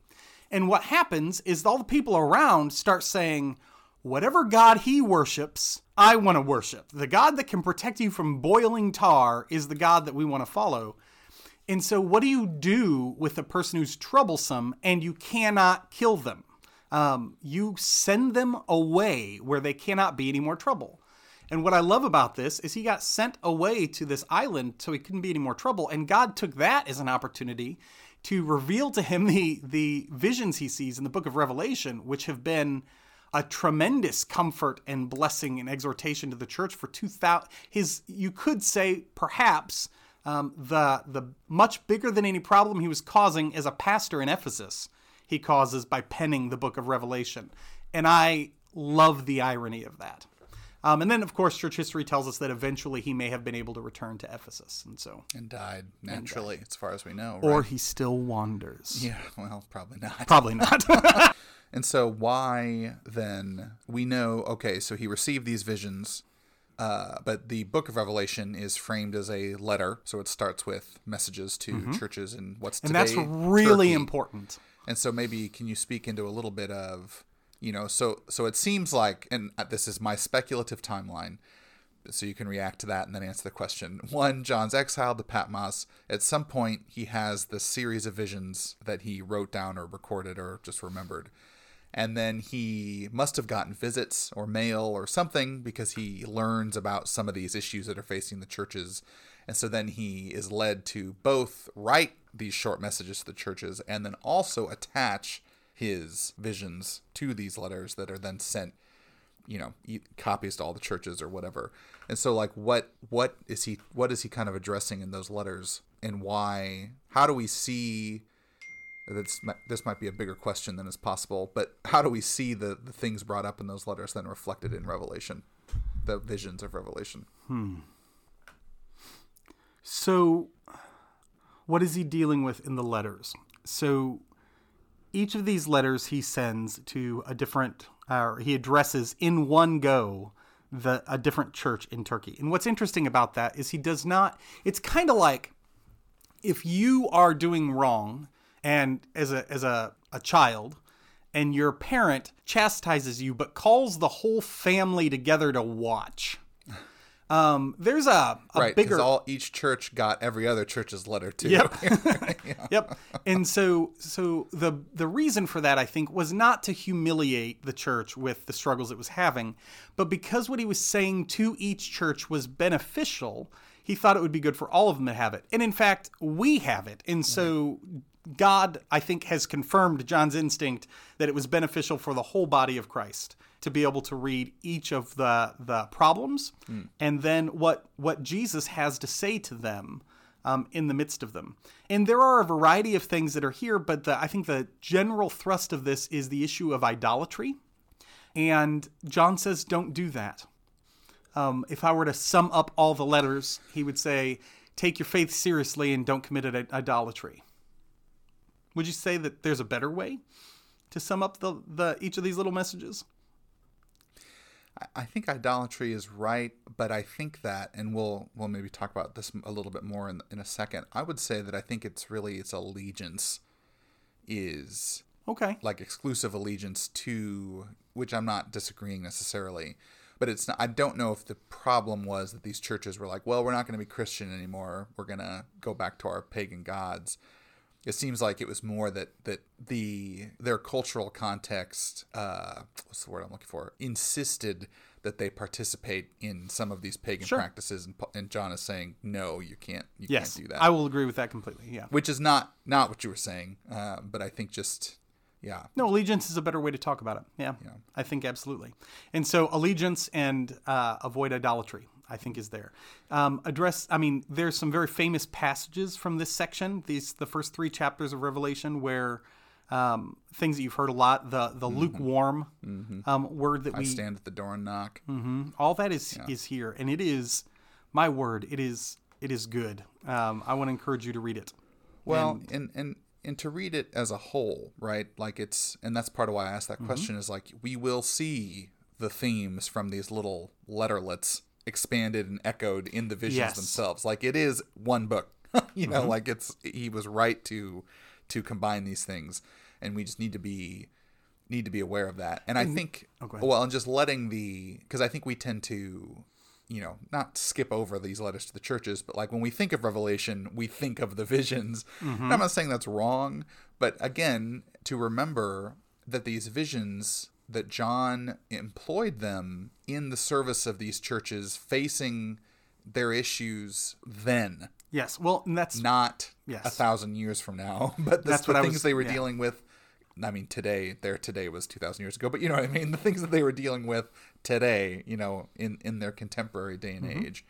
And what happens is all the people around start saying, Whatever God he worships, I want to worship. The God that can protect you from boiling tar is the God that we want to follow. And so, what do you do with a person who's troublesome and you cannot kill them? Um, you send them away where they cannot be any more trouble. And what I love about this is he got sent away to this island so he couldn't be any more trouble. And God took that as an opportunity to reveal to him the, the visions he sees in the book of Revelation, which have been a tremendous comfort and blessing and exhortation to the church for 2000 his you could say perhaps um, the the much bigger than any problem he was causing as a pastor in Ephesus he causes by penning the book of Revelation and I love the irony of that um, and then of course church history tells us that eventually he may have been able to return to Ephesus and so And died naturally, as far as we know. or right? he still wanders yeah, well, probably not. probably not And so, why then? We know, okay, so he received these visions, uh, but the book of Revelation is framed as a letter. So it starts with messages to churches and what's Mm-hmm. and that's really Turkey. important And so, maybe can you speak into a little bit of, you know, so so it seems like, and uh, this is my speculative timeline. So you can react to that and then answer the question. One, John's exiled to Patmos. At some point, he has this series of visions that he wrote down or recorded or just remembered and then he must have gotten visits or mail or something because he learns about some of these issues that are facing the churches and so then he is led to both write these short messages to the churches and then also attach his visions to these letters that are then sent you know copies to all the churches or whatever. And so like what what is he what is he kind of addressing in those letters and why how do we see that's this might be a bigger question than is possible, but how do we see the the things brought up in those letters then reflected in Revelation, the visions of Revelation? Hmm. So, what is he dealing with in the letters? So, each of these letters he sends to a different, or he addresses in one go the a different church in Turkey. And what's interesting about that is he does not. It's kind of like if you are doing wrong and as a as a, a child and your parent chastises you but calls the whole family together to watch um, there's a, a right, bigger all each church got every other church's letter too. Yep. yeah. Yep. And so so the the reason for that I think was not to humiliate the church with the struggles it was having, but because what he was saying to each church was beneficial, he thought it would be good for all of them to have it. And in fact, we have it. And so God, I think, has confirmed John's instinct that it was beneficial for the whole body of Christ to be able to read each of the the problems mm. and then what what Jesus has to say to them um, in the midst of them. And there are a variety of things that are here, but the, I think the general thrust of this is the issue of idolatry. And John says, don't do that. Um, if I were to sum up all the letters, he would say, take your faith seriously and don't commit it- idolatry. Would you say that there's a better way to sum up the, the each of these little messages? I think idolatry is right, but I think that, and we'll we'll maybe talk about this a little bit more in in a second. I would say that I think it's really its allegiance is okay, like exclusive allegiance to which I'm not disagreeing necessarily, but it's not, I don't know if the problem was that these churches were like, well, we're not going to be Christian anymore. We're going to go back to our pagan gods it seems like it was more that that the their cultural context uh, what's the word I'm looking for? Insisted that they participate in some of these pagan sure. practices and, and, John is saying no you can't you yes, can't do that. I will agree with that completely yeah. Which is not not what you were saying uh, but I think just yeah. No allegiance is a better way to talk about it yeah, yeah. I think absolutely. And so allegiance and uh, avoid idolatry I think is there. Um, address, I mean, there's some very famous passages from this section. These the first three chapters of Revelation where um, things that you've heard a lot. The the mm-hmm. lukewarm mm-hmm. Um, word that I we stand at the door and knock. Mm-hmm, all that is yeah. is here, and it is my word. It is it is good. Um, I want to encourage you to read it. Well, and, and and and to read it as a whole, right? Like it's and that's part of why I asked that mm-hmm. question. Is like we will see the themes from these little letterlets expanded and echoed in the visions yes. themselves. Like it is one book. you know, mm-hmm. like it's he was right to to combine these things, and we just need to be need to be aware of that. And I think oh, well, and just letting the because I think we tend to you know not skip over these letters to the churches, but like when we think of Revelation, we think of the visions. Mm-hmm. I'm not saying that's wrong, but again, to remember that these visions that John employed them in the service of these churches facing their issues then. Yes, well, that's not yes. a thousand years from now, but that's the things was, they were yeah. dealing with. I mean, today, their today was two thousand years ago, but you know what I mean. The things that they were dealing with today, you know, in in their contemporary day and mm-hmm. age.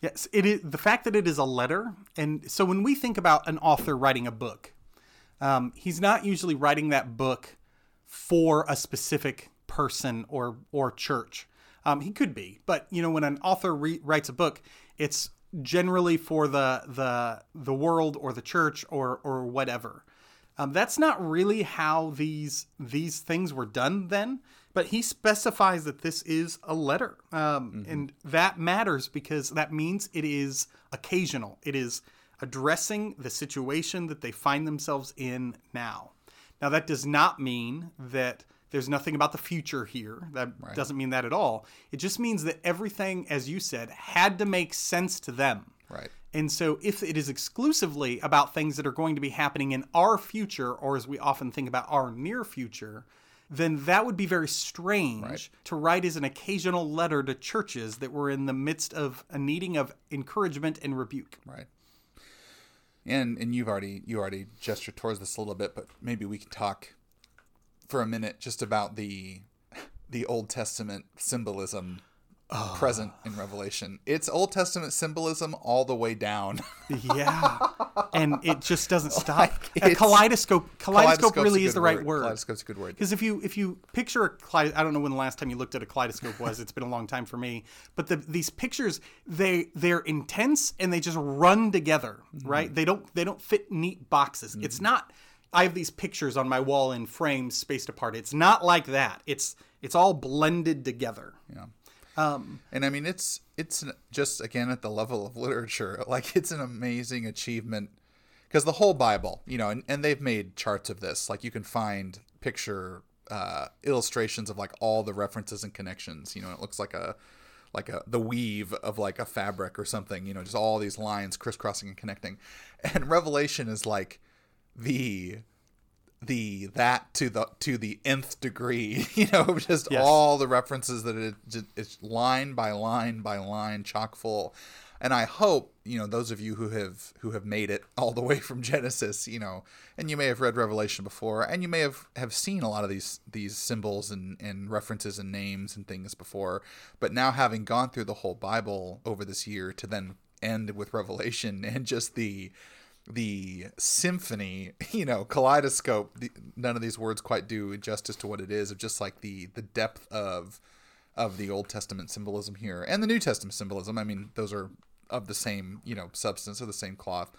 Yes, it is the fact that it is a letter, and so when we think about an author writing a book, um, he's not usually writing that book for a specific person or or church. Um, he could be, but you know, when an author re- writes a book, it's generally for the the the world or the church or or whatever. Um, that's not really how these these things were done then. But he specifies that this is a letter, um, mm-hmm. and that matters because that means it is occasional. It is addressing the situation that they find themselves in now. Now, that does not mean that there's nothing about the future here. That right. doesn't mean that at all. It just means that everything, as you said, had to make sense to them. Right. And so, if it is exclusively about things that are going to be happening in our future, or as we often think about our near future, then that would be very strange right. to write as an occasional letter to churches that were in the midst of a needing of encouragement and rebuke. Right and and you've already you already gestured towards this a little bit, but maybe we can talk for a minute just about the the Old Testament symbolism present in Revelation. It's Old Testament symbolism all the way down. yeah, and it just doesn't stop. Like, a kaleidoscope. Kaleidoscope really is the right word. Kaleidoscope's a good word. Because if you if you picture a kaleid, I don't know when the last time you looked at a kaleidoscope was. It's been a long time for me. But the, these pictures, they they're intense and they just run together, Mm-hmm. right? They don't they don't fit neat boxes. It's not. I have these pictures on my wall in frames spaced apart. It's not like that. It's it's all blended together. Yeah. Um, And I mean, it's it's just again at the level of literature, like it's an amazing achievement because the whole Bible, you know, and, and they've made charts of this. Like you can find picture uh, illustrations of like all the references and connections. You know, it looks like a like a the weave of like a fabric or something. You know, just all these lines crisscrossing and connecting. And Revelation is like the the that to the to the nth degree you know just Yes. all the references that it just it's line by line by line chock full and i hope you know those of you who have who have made it all the way from genesis you know and you may have read revelation before and you may have have seen a lot of these these symbols and and references and names and things before but now having gone through the whole bible over this year to then end with revelation and just the the symphony, you know, kaleidoscope. The, none of these words quite do justice to what it is of just like the the depth of of the Old Testament symbolism here and the New Testament symbolism. I mean, those are of the same, you know, substance of the same cloth.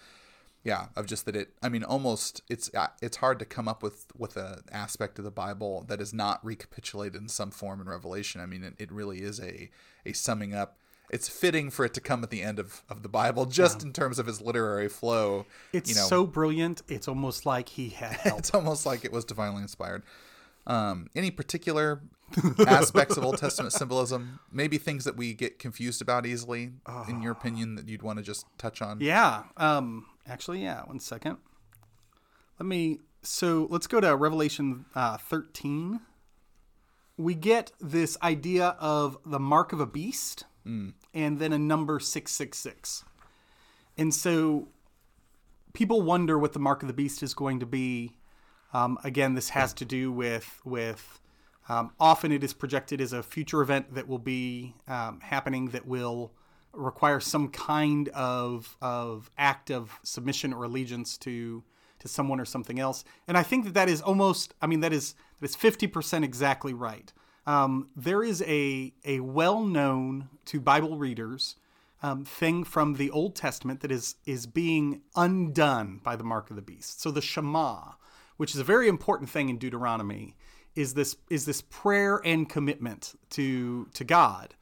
Yeah, of just that it. I mean, almost it's uh, it's hard to come up with with an aspect of the Bible that is not recapitulated in some form in Revelation. I mean, it, it really is a a summing up. It's fitting for it to come at the end of, of the Bible, just in terms of its literary flow. it's you know, so brilliant. It's almost like he had help. it's almost like it was divinely inspired. Um, any particular aspects of Old Testament symbolism? Maybe things that we get confused about easily, in your opinion, that you'd want to just touch on? Yeah. Um. Actually, yeah. One second. Let me. So let's go to Revelation uh, 13. We get this idea of the mark of a beast, and then a number six six six. And so people wonder what the mark of the beast is going to be. Um, again, this has to do with with um, often it is projected as a future event that will be um, happening that will require some kind of of act of submission or allegiance to to someone or something else. And I think that that is almost I mean that is that is fifty percent exactly right. Um, there is a a well known to Bible readers um, thing from the Old Testament that is is being undone by the mark of the beast. So the Shema, which is a very important thing in Deuteronomy, is this is this prayer and commitment to to God.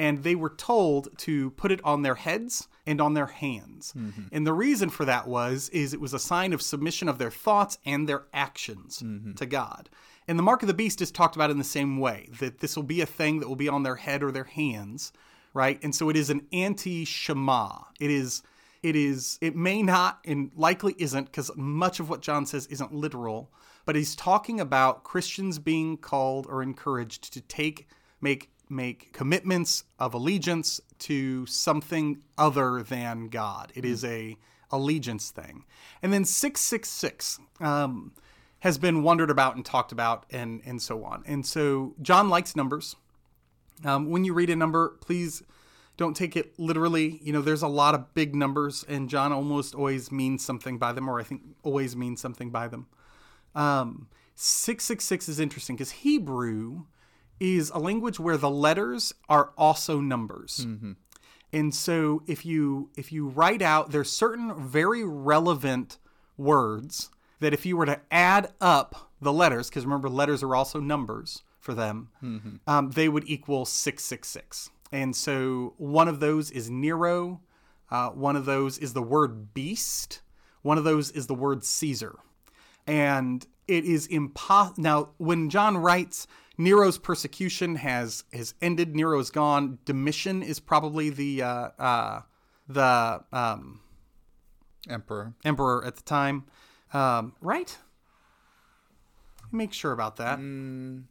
And they were told to put it on their heads and on their hands. Mm-hmm. And the reason for that was is it was a sign of submission of their thoughts and their actions mm-hmm. to God. And the mark of the beast is talked about in the same way that this will be a thing that will be on their head or their hands right? And so it is an anti-Shema. It is it is it may not and likely isn't because much of what John says isn't literal, but he's talking about Christians being called or encouraged to take make make commitments of allegiance to something other than God. It is a allegiance thing. And then 666 um, has been wondered about and talked about and and so on. And so John likes numbers. Um, when you read a number, please don't take it literally. You know, there's a lot of big numbers, and John almost always means something by them, or I think always means something by them. Um, 666 is interesting because Hebrew is a language where the letters are also numbers. And so if you if you write out there's certain very relevant words that if you were to add up the letters, because remember letters are also numbers for them, um, they would equal six six six. And so one of those is Nero, uh, one of those is the word beast, one of those is the word Caesar and it is impossible. Now, when John writes, Nero's persecution has has ended. Nero's gone. Domitian is probably the uh, uh, the um, Emperor. emperor at the time, um, right? Make sure about that.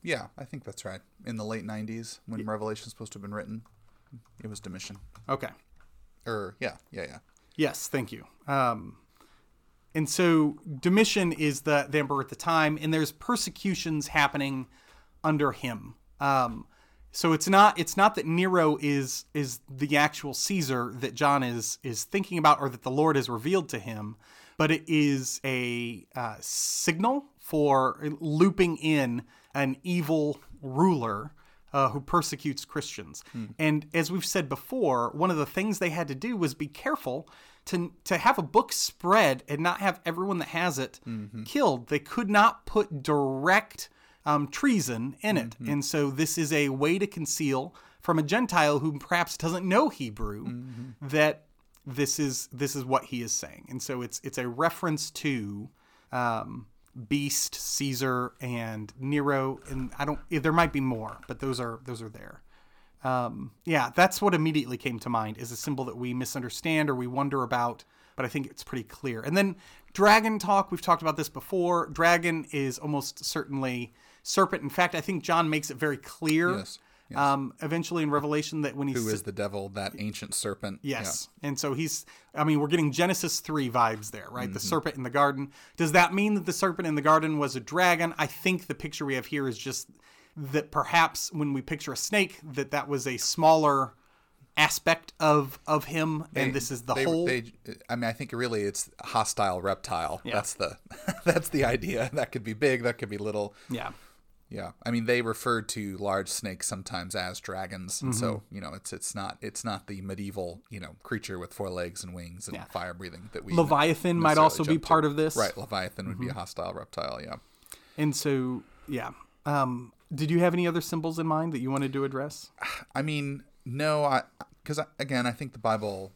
Yeah, I think that's right. In the late 90s, when Revelation's supposed to have been written, it was Domitian. Okay. Or, yeah, yeah, yeah. Yes, thank you. Um, and so Domitian is the, the emperor at the time, and there's persecutions happening under him Um, so it's not it's not that Nero is is the actual Caesar that John is is thinking about or that the Lord has revealed to him, but it is a uh, signal for looping in an evil ruler uh, who persecutes Christians. And as we've said before, one of the things they had to do was be careful to to have a book spread and not have everyone that has it killed. They could not put direct um, treason in it, and so this is a way to conceal from a Gentile who perhaps doesn't know Hebrew that this is this is what he is saying, and so it's it's a reference to. Um, Beast, Caesar, and Nero, and I don't. There might be more, but those are those are there. Um, yeah, that's what immediately came to mind is a symbol that we misunderstand or we wonder about, but I think it's pretty clear. And then dragon talk, we've talked about this before. Dragon is almost certainly serpent. In fact, I think John makes it very clear. Yes, yes. Um, eventually in Revelation that when he's Who is the devil? That ancient serpent. Yes. And so he's, I mean, we're getting Genesis 3 vibes there, right? Mm-hmm. The serpent in the garden. Does that mean that the serpent in the garden was a dragon? I think the picture we have here is just that perhaps when we picture a snake, that that was a smaller aspect of of him and this is the they, whole They, I mean, I think really it's hostile reptile. That's the that's the idea. That could be big. That could be little. yeah Yeah, I mean they referred to large snakes sometimes as dragons, and Mm-hmm. so you know it's it's not it's not the medieval you know creature with four legs and wings and fire breathing that we Leviathan might also be jump to. part of this. Right, Leviathan would Mm-hmm. be a hostile reptile. Yeah. and so yeah um did you have any other symbols in mind that you wanted to address I mean, no, I because again, I think the Bible,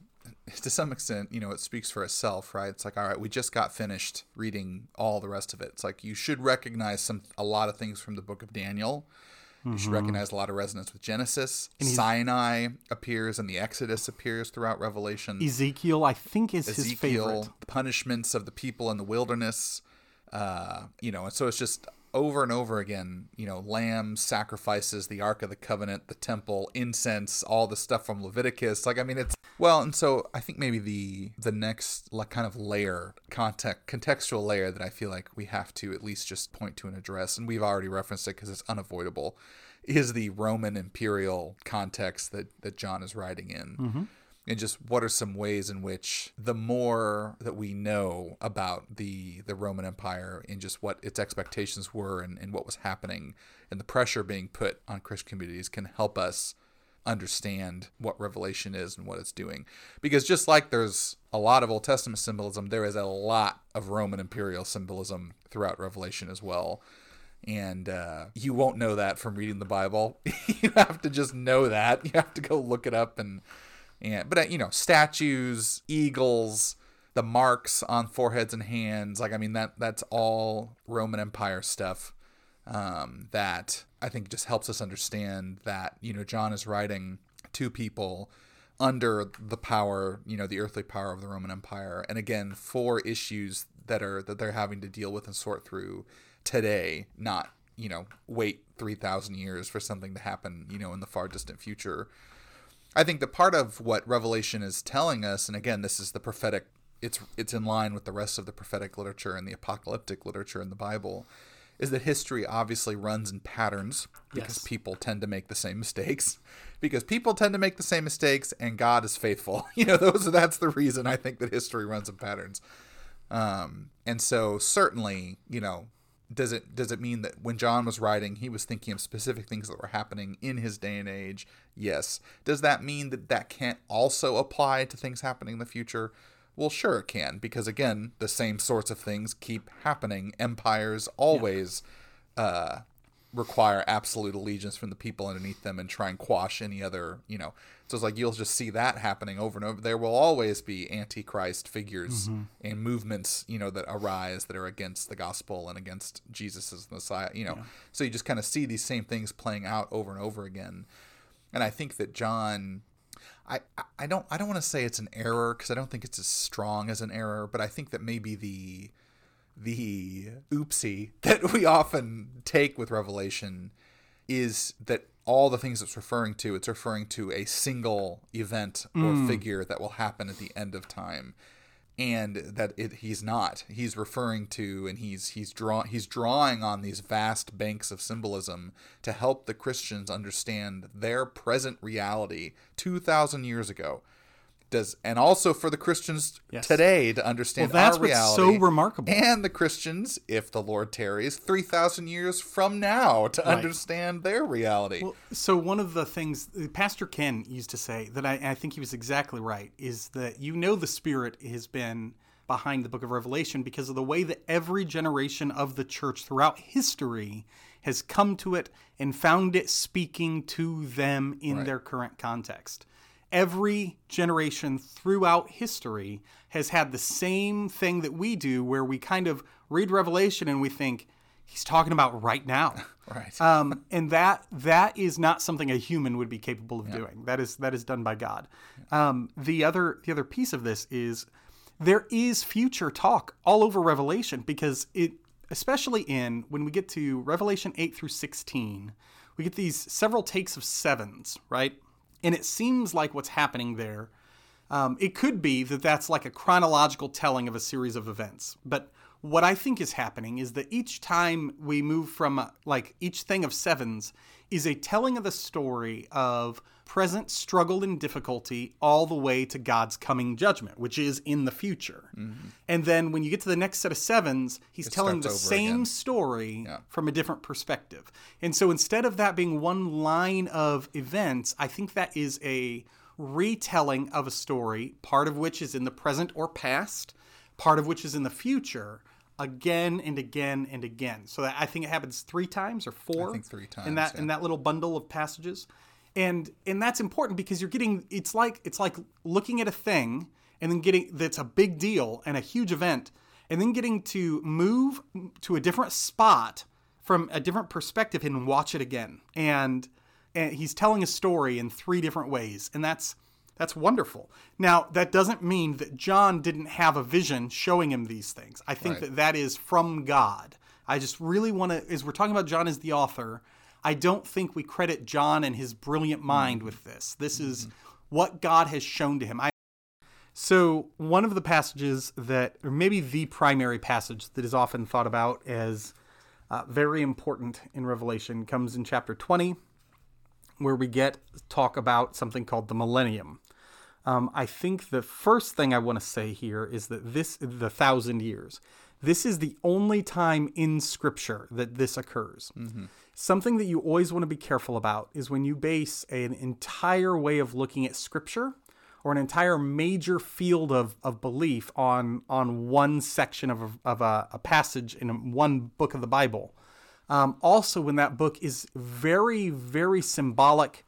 to some extent, you know, it speaks for itself, right? It's like, all right, we just got finished reading all the rest of it. It's like you should recognize some a lot of things from the book of Daniel. You should recognize a lot of resonance with Genesis. Sinai appears and the Exodus appears throughout Revelation. ezekiel i think is his Ezekiel, favorite the punishments of the people in the wilderness. Uh, you know, and so it's just over and over again. You know, lambs, sacrifices, the Ark of the Covenant, the temple, incense, all the stuff from Leviticus. Like, I mean, it's well, and so I think maybe the the next like kind of layer, context, contextual layer that I feel like we have to at least just point to and address, and we've already referenced it because it's unavoidable, is the Roman imperial context that that John is writing in mm-hmm. And just what are some ways in which the more that we know about the the Roman Empire and just what its expectations were and, and what was happening and the pressure being put on Christian communities can help us understand what Revelation is and what it's doing. Because just like there's a lot of Old Testament symbolism, there is a lot of Roman imperial symbolism throughout Revelation as well. And uh, you won't know that from reading the Bible. you have to just know that. You have to go look it up and and but uh, you know statues eagles the marks on foreheads and hands like i mean that that's all roman empire stuff um, that i think just helps us understand that you know john is writing to people under the power you know the earthly power of the roman empire. And again for issues that are that they're having to deal with and sort through today not you know wait 3000 years for something to happen you know in the far distant future I think that part of what Revelation is telling us, and again, this is the prophetic. It's it's in line with the rest of the prophetic literature and the apocalyptic literature in the Bible, is that history obviously runs in patterns because Yes. people tend to make the same mistakes, because people tend to make the same mistakes, and God is faithful. You know, those that's the reason I think that history runs in patterns. Um, and so certainly, you know, does it does it mean that when John was writing, he was thinking of specific things that were happening in his day and age? Yes. Does that mean that that can't also apply to things happening in the future? Well, sure it can, because again, the same sorts of things keep happening. Empires always uh, require absolute allegiance from the people underneath them and try and quash any other, you know. So it's like you'll just see that happening over and over. There will always be antichrist figures mm-hmm. and movements, you know, that arise that are against the gospel and against Jesus as the Messiah, you know. So you just kind of see these same things playing out over and over again. And I think that John I, I don't I don't want to say it's an error because I don't think it's as strong as an error, but I think that maybe the the oopsie that we often take with Revelation is that all the things it's referring to, it's referring to a single event or hmm. figure that will happen at the end of time. and that it, he's not. He's referring to and he's he's draw he's drawing on these vast banks of symbolism to help the Christians understand their present reality 2000 years ago. Does and also for the Christians Yes. today to understand Well, that's our reality. so remarkable. And the Christians, if the Lord tarries, 3000 years from now to understand their reality. Well, so one of the things Pastor Ken used to say that I, I think he was exactly right is that you know the Spirit has been behind the Book of Revelation because of the way that every generation of the church throughout history has come to it and found it speaking to them in their current context. Every generation throughout history has had the same thing that we do, where we kind of read Revelation and we think, he's talking about right now right. um, and that that is not something a human would be capable of doing. That is that is done by God. Um, the other the other piece of this is there is future talk all over Revelation because it especially in when we get to Revelation eight through sixteen, we get these several takes of sevens, right? And it seems like what's happening there. Um, it could be that that's like a chronological telling of a series of events. But what I think is happening is that each time we move from like each thing of sevens is a telling of the story of present struggle and difficulty all the way to God's coming judgment, which is in the future. Mm-hmm. And then when you get to the next set of sevens, he's telling the same again. story from a different perspective. And so instead of that being one line of events, I think that is a retelling of a story, part of which is in the present or past, part of which is in the future, again and again and again. So that, I think it happens three times or four. I think three times in that yeah. in that little bundle of passages. And and that's important because you're getting it's like it's like looking at a thing and then getting that's a big deal and a huge event and then getting to move to a different spot from a different perspective and watch it again. And and he's telling a story in three different ways and that's that's wonderful. Now, that doesn't mean that John didn't have a vision showing him these things. I think Right. that that is from God. I just really want to, as we're talking about John as the author, I don't think we credit John and his brilliant mind with this. This is what God has shown to him. I, so, one of the passages that, or maybe the primary passage that is often thought about as uh, very important in Revelation, comes in chapter 20, where we get talk about something called the millennium. Um, I think the first thing I want to say here is that this, the thousand years, this is the only time in Scripture that this occurs. Something that you always want to be careful about is when you base an entire way of looking at Scripture or an entire major field of, of belief on on one section of a, of a, a passage in one book of the Bible. Um, also, when that book is very, very symbolic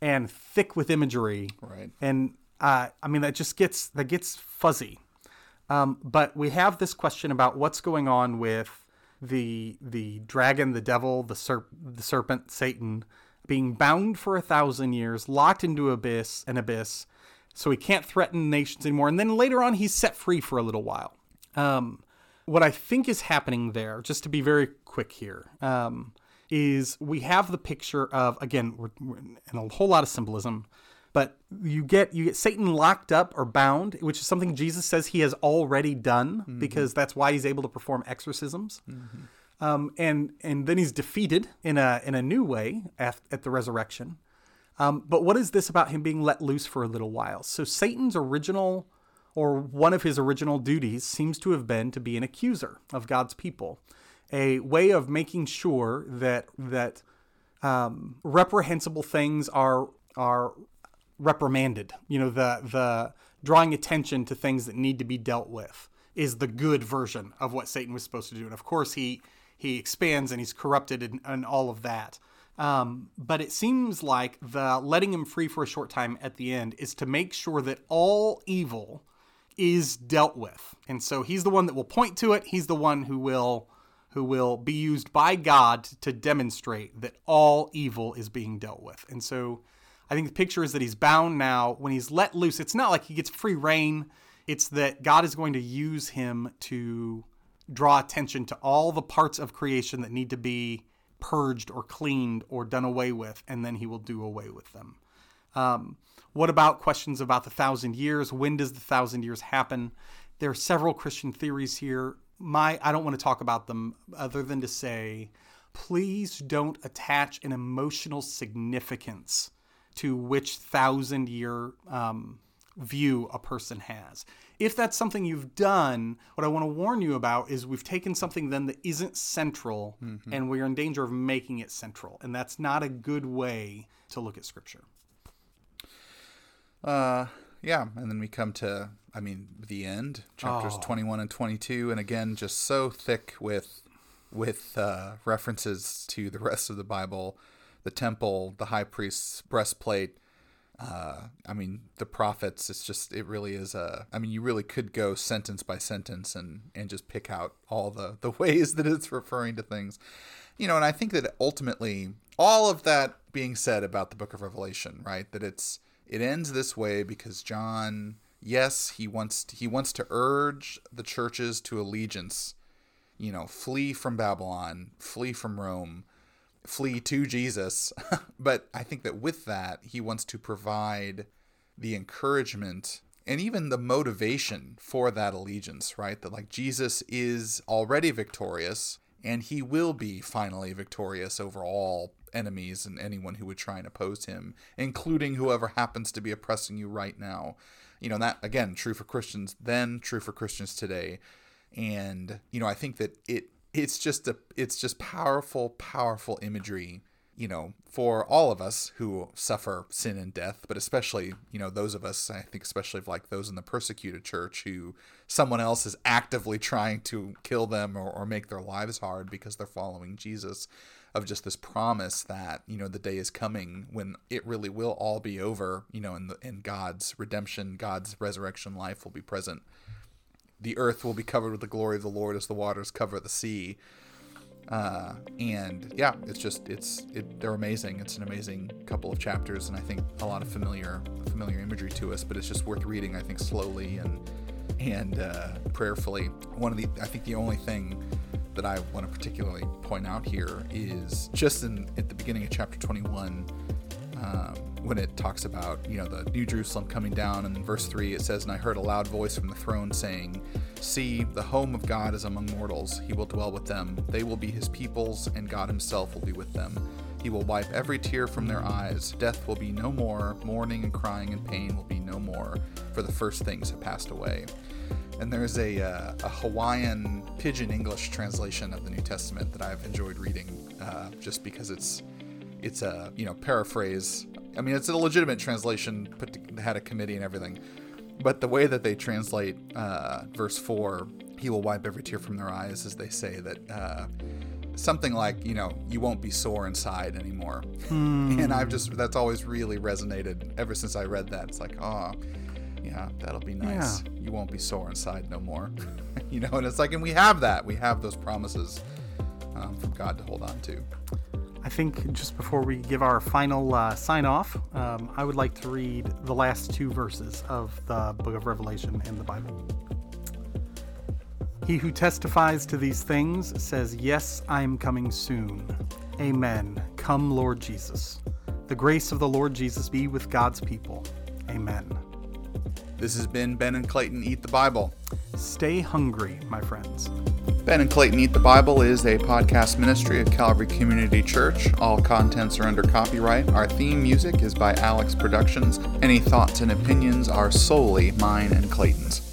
and thick with imagery, Right. and uh, I mean that just gets that gets fuzzy. Um, but we have this question about what's going on with the the dragon, the devil, the serp, the serpent, Satan, being bound for a thousand years, locked into abyss, an abyss, so he can't threaten nations anymore. And then later on, he's set free for a little while. Um, what I think is happening there, just to be very quick here, um, is we have the picture of again, we're, we're in a whole lot of symbolism, but you get you get Satan locked up or bound, which is something Jesus says he has already done because that's why he's able to perform exorcisms. Um, and and then he's defeated in a in a new way at, at the resurrection. Um, but what is this about him being let loose for a little while? So Satan's original, or one of his original duties, seems to have been to be an accuser of God's people, a way of making sure that that um, reprehensible things are are reprimanded. You know, the the drawing attention to things that need to be dealt with is the good version of what Satan was supposed to do. And of course, he he expands and he's corrupted and, and all of that. Um, but it seems like the letting him free for a short time at the end is to make sure that all evil is dealt with. And so he's the one that will point to it. He's the one who will who will be used by God to demonstrate that all evil is being dealt with. And so I think the picture is that he's bound now. When he's let loose, it's not like he gets free reign. It's that God is going to use him to draw attention to all the parts of creation that need to be purged or cleaned or done away with, and then he will do away with them. Um, what about questions about the thousand years? When does the thousand years happen? there are several Christian theories here. My I don't want to talk about them other than to say please don't attach an emotional significance to which thousand year um, view a person has. If that's something you've done, what I want to warn you about is we've taken something then that isn't central mm-hmm. and we're in danger of making it central. And that's not a good way to look at scripture. Uh, yeah. And then we come to, I mean, the end, chapters oh. 21 and 22. And again, just so thick with with uh, references to the rest of the Bible, the temple, the high priest's breastplate. Uh, I mean, the prophets. It's just it really is a. I mean, you really could go sentence by sentence and and just pick out all the the ways that it's referring to things, you know. And I think that ultimately, all of that being said about the Book of Revelation, right? That it's it ends this way because John, yes, he wants he wants to urge the churches to allegiance you know, flee from Babylon, flee from Rome, flee to Jesus. but I think that with that, he wants to provide the encouragement and even the motivation for that allegiance, right? That like Jesus is already victorious and he will be finally victorious over all enemies and anyone who would try and oppose him, including whoever happens to be oppressing you right now. You know, that again, true for Christians then, true for Christians today and you know i think that it it's just a it's just powerful powerful imagery you know for all of us who suffer sin and death but especially you know those of us i think especially like those in the persecuted church who someone else is actively trying to kill them or, or make their lives hard because they're following jesus of just this promise that you know the day is coming when it really will all be over you know and the in god's redemption god's resurrection life will be present the earth will be covered with the glory of the Lord as the waters cover the sea. Uh, and yeah, it's just it's it, they're amazing. It's an amazing couple of chapters, and I think a lot of familiar familiar imagery to us. But it's just worth reading. I think slowly and and uh, prayerfully. One of the I think the only thing that I want to particularly point out here is just in at the beginning of chapter 21 um, when it talks about you know the New Jerusalem coming down, and in verse three it says, "And I heard a loud voice from the throne saying, See, the home of God is among mortals. He will dwell with them. They will be His peoples, and God Himself will be with them." He will wipe every tear from their eyes. Death will be no more. Mourning and crying and pain will be no more, for the first things have passed away. And there's a, uh, a Hawaiian pidgin English translation of the New Testament that I've enjoyed reading, uh, just because it's it's a you know paraphrase. I mean, it's a legitimate translation. Put to, had a committee and everything, but the way that they translate uh, verse four, "He will wipe every tear from their eyes," as they say that. Uh, something like you know you won't be sore inside anymore hmm. and i've just that's always really resonated ever since i read that it's like oh yeah that'll be nice yeah. you won't be sore inside no more you know and it's like and we have that we have those promises um, from god to hold on to I think just before we give our final uh, sign off, um, I would like to read the last two verses of the book of Revelation in the Bible. He who testifies to these things says, Yes, I am coming soon. Amen. Come, Lord Jesus. The grace of the Lord Jesus be with God's people. Amen. This has been Ben and Clayton Eat the Bible. Stay hungry, my friends. Ben and Clayton Eat the Bible is a podcast ministry of Calvary Community Church. All contents are under copyright. Our theme music is by Alex Productions. Any thoughts and opinions are solely mine and Clayton's.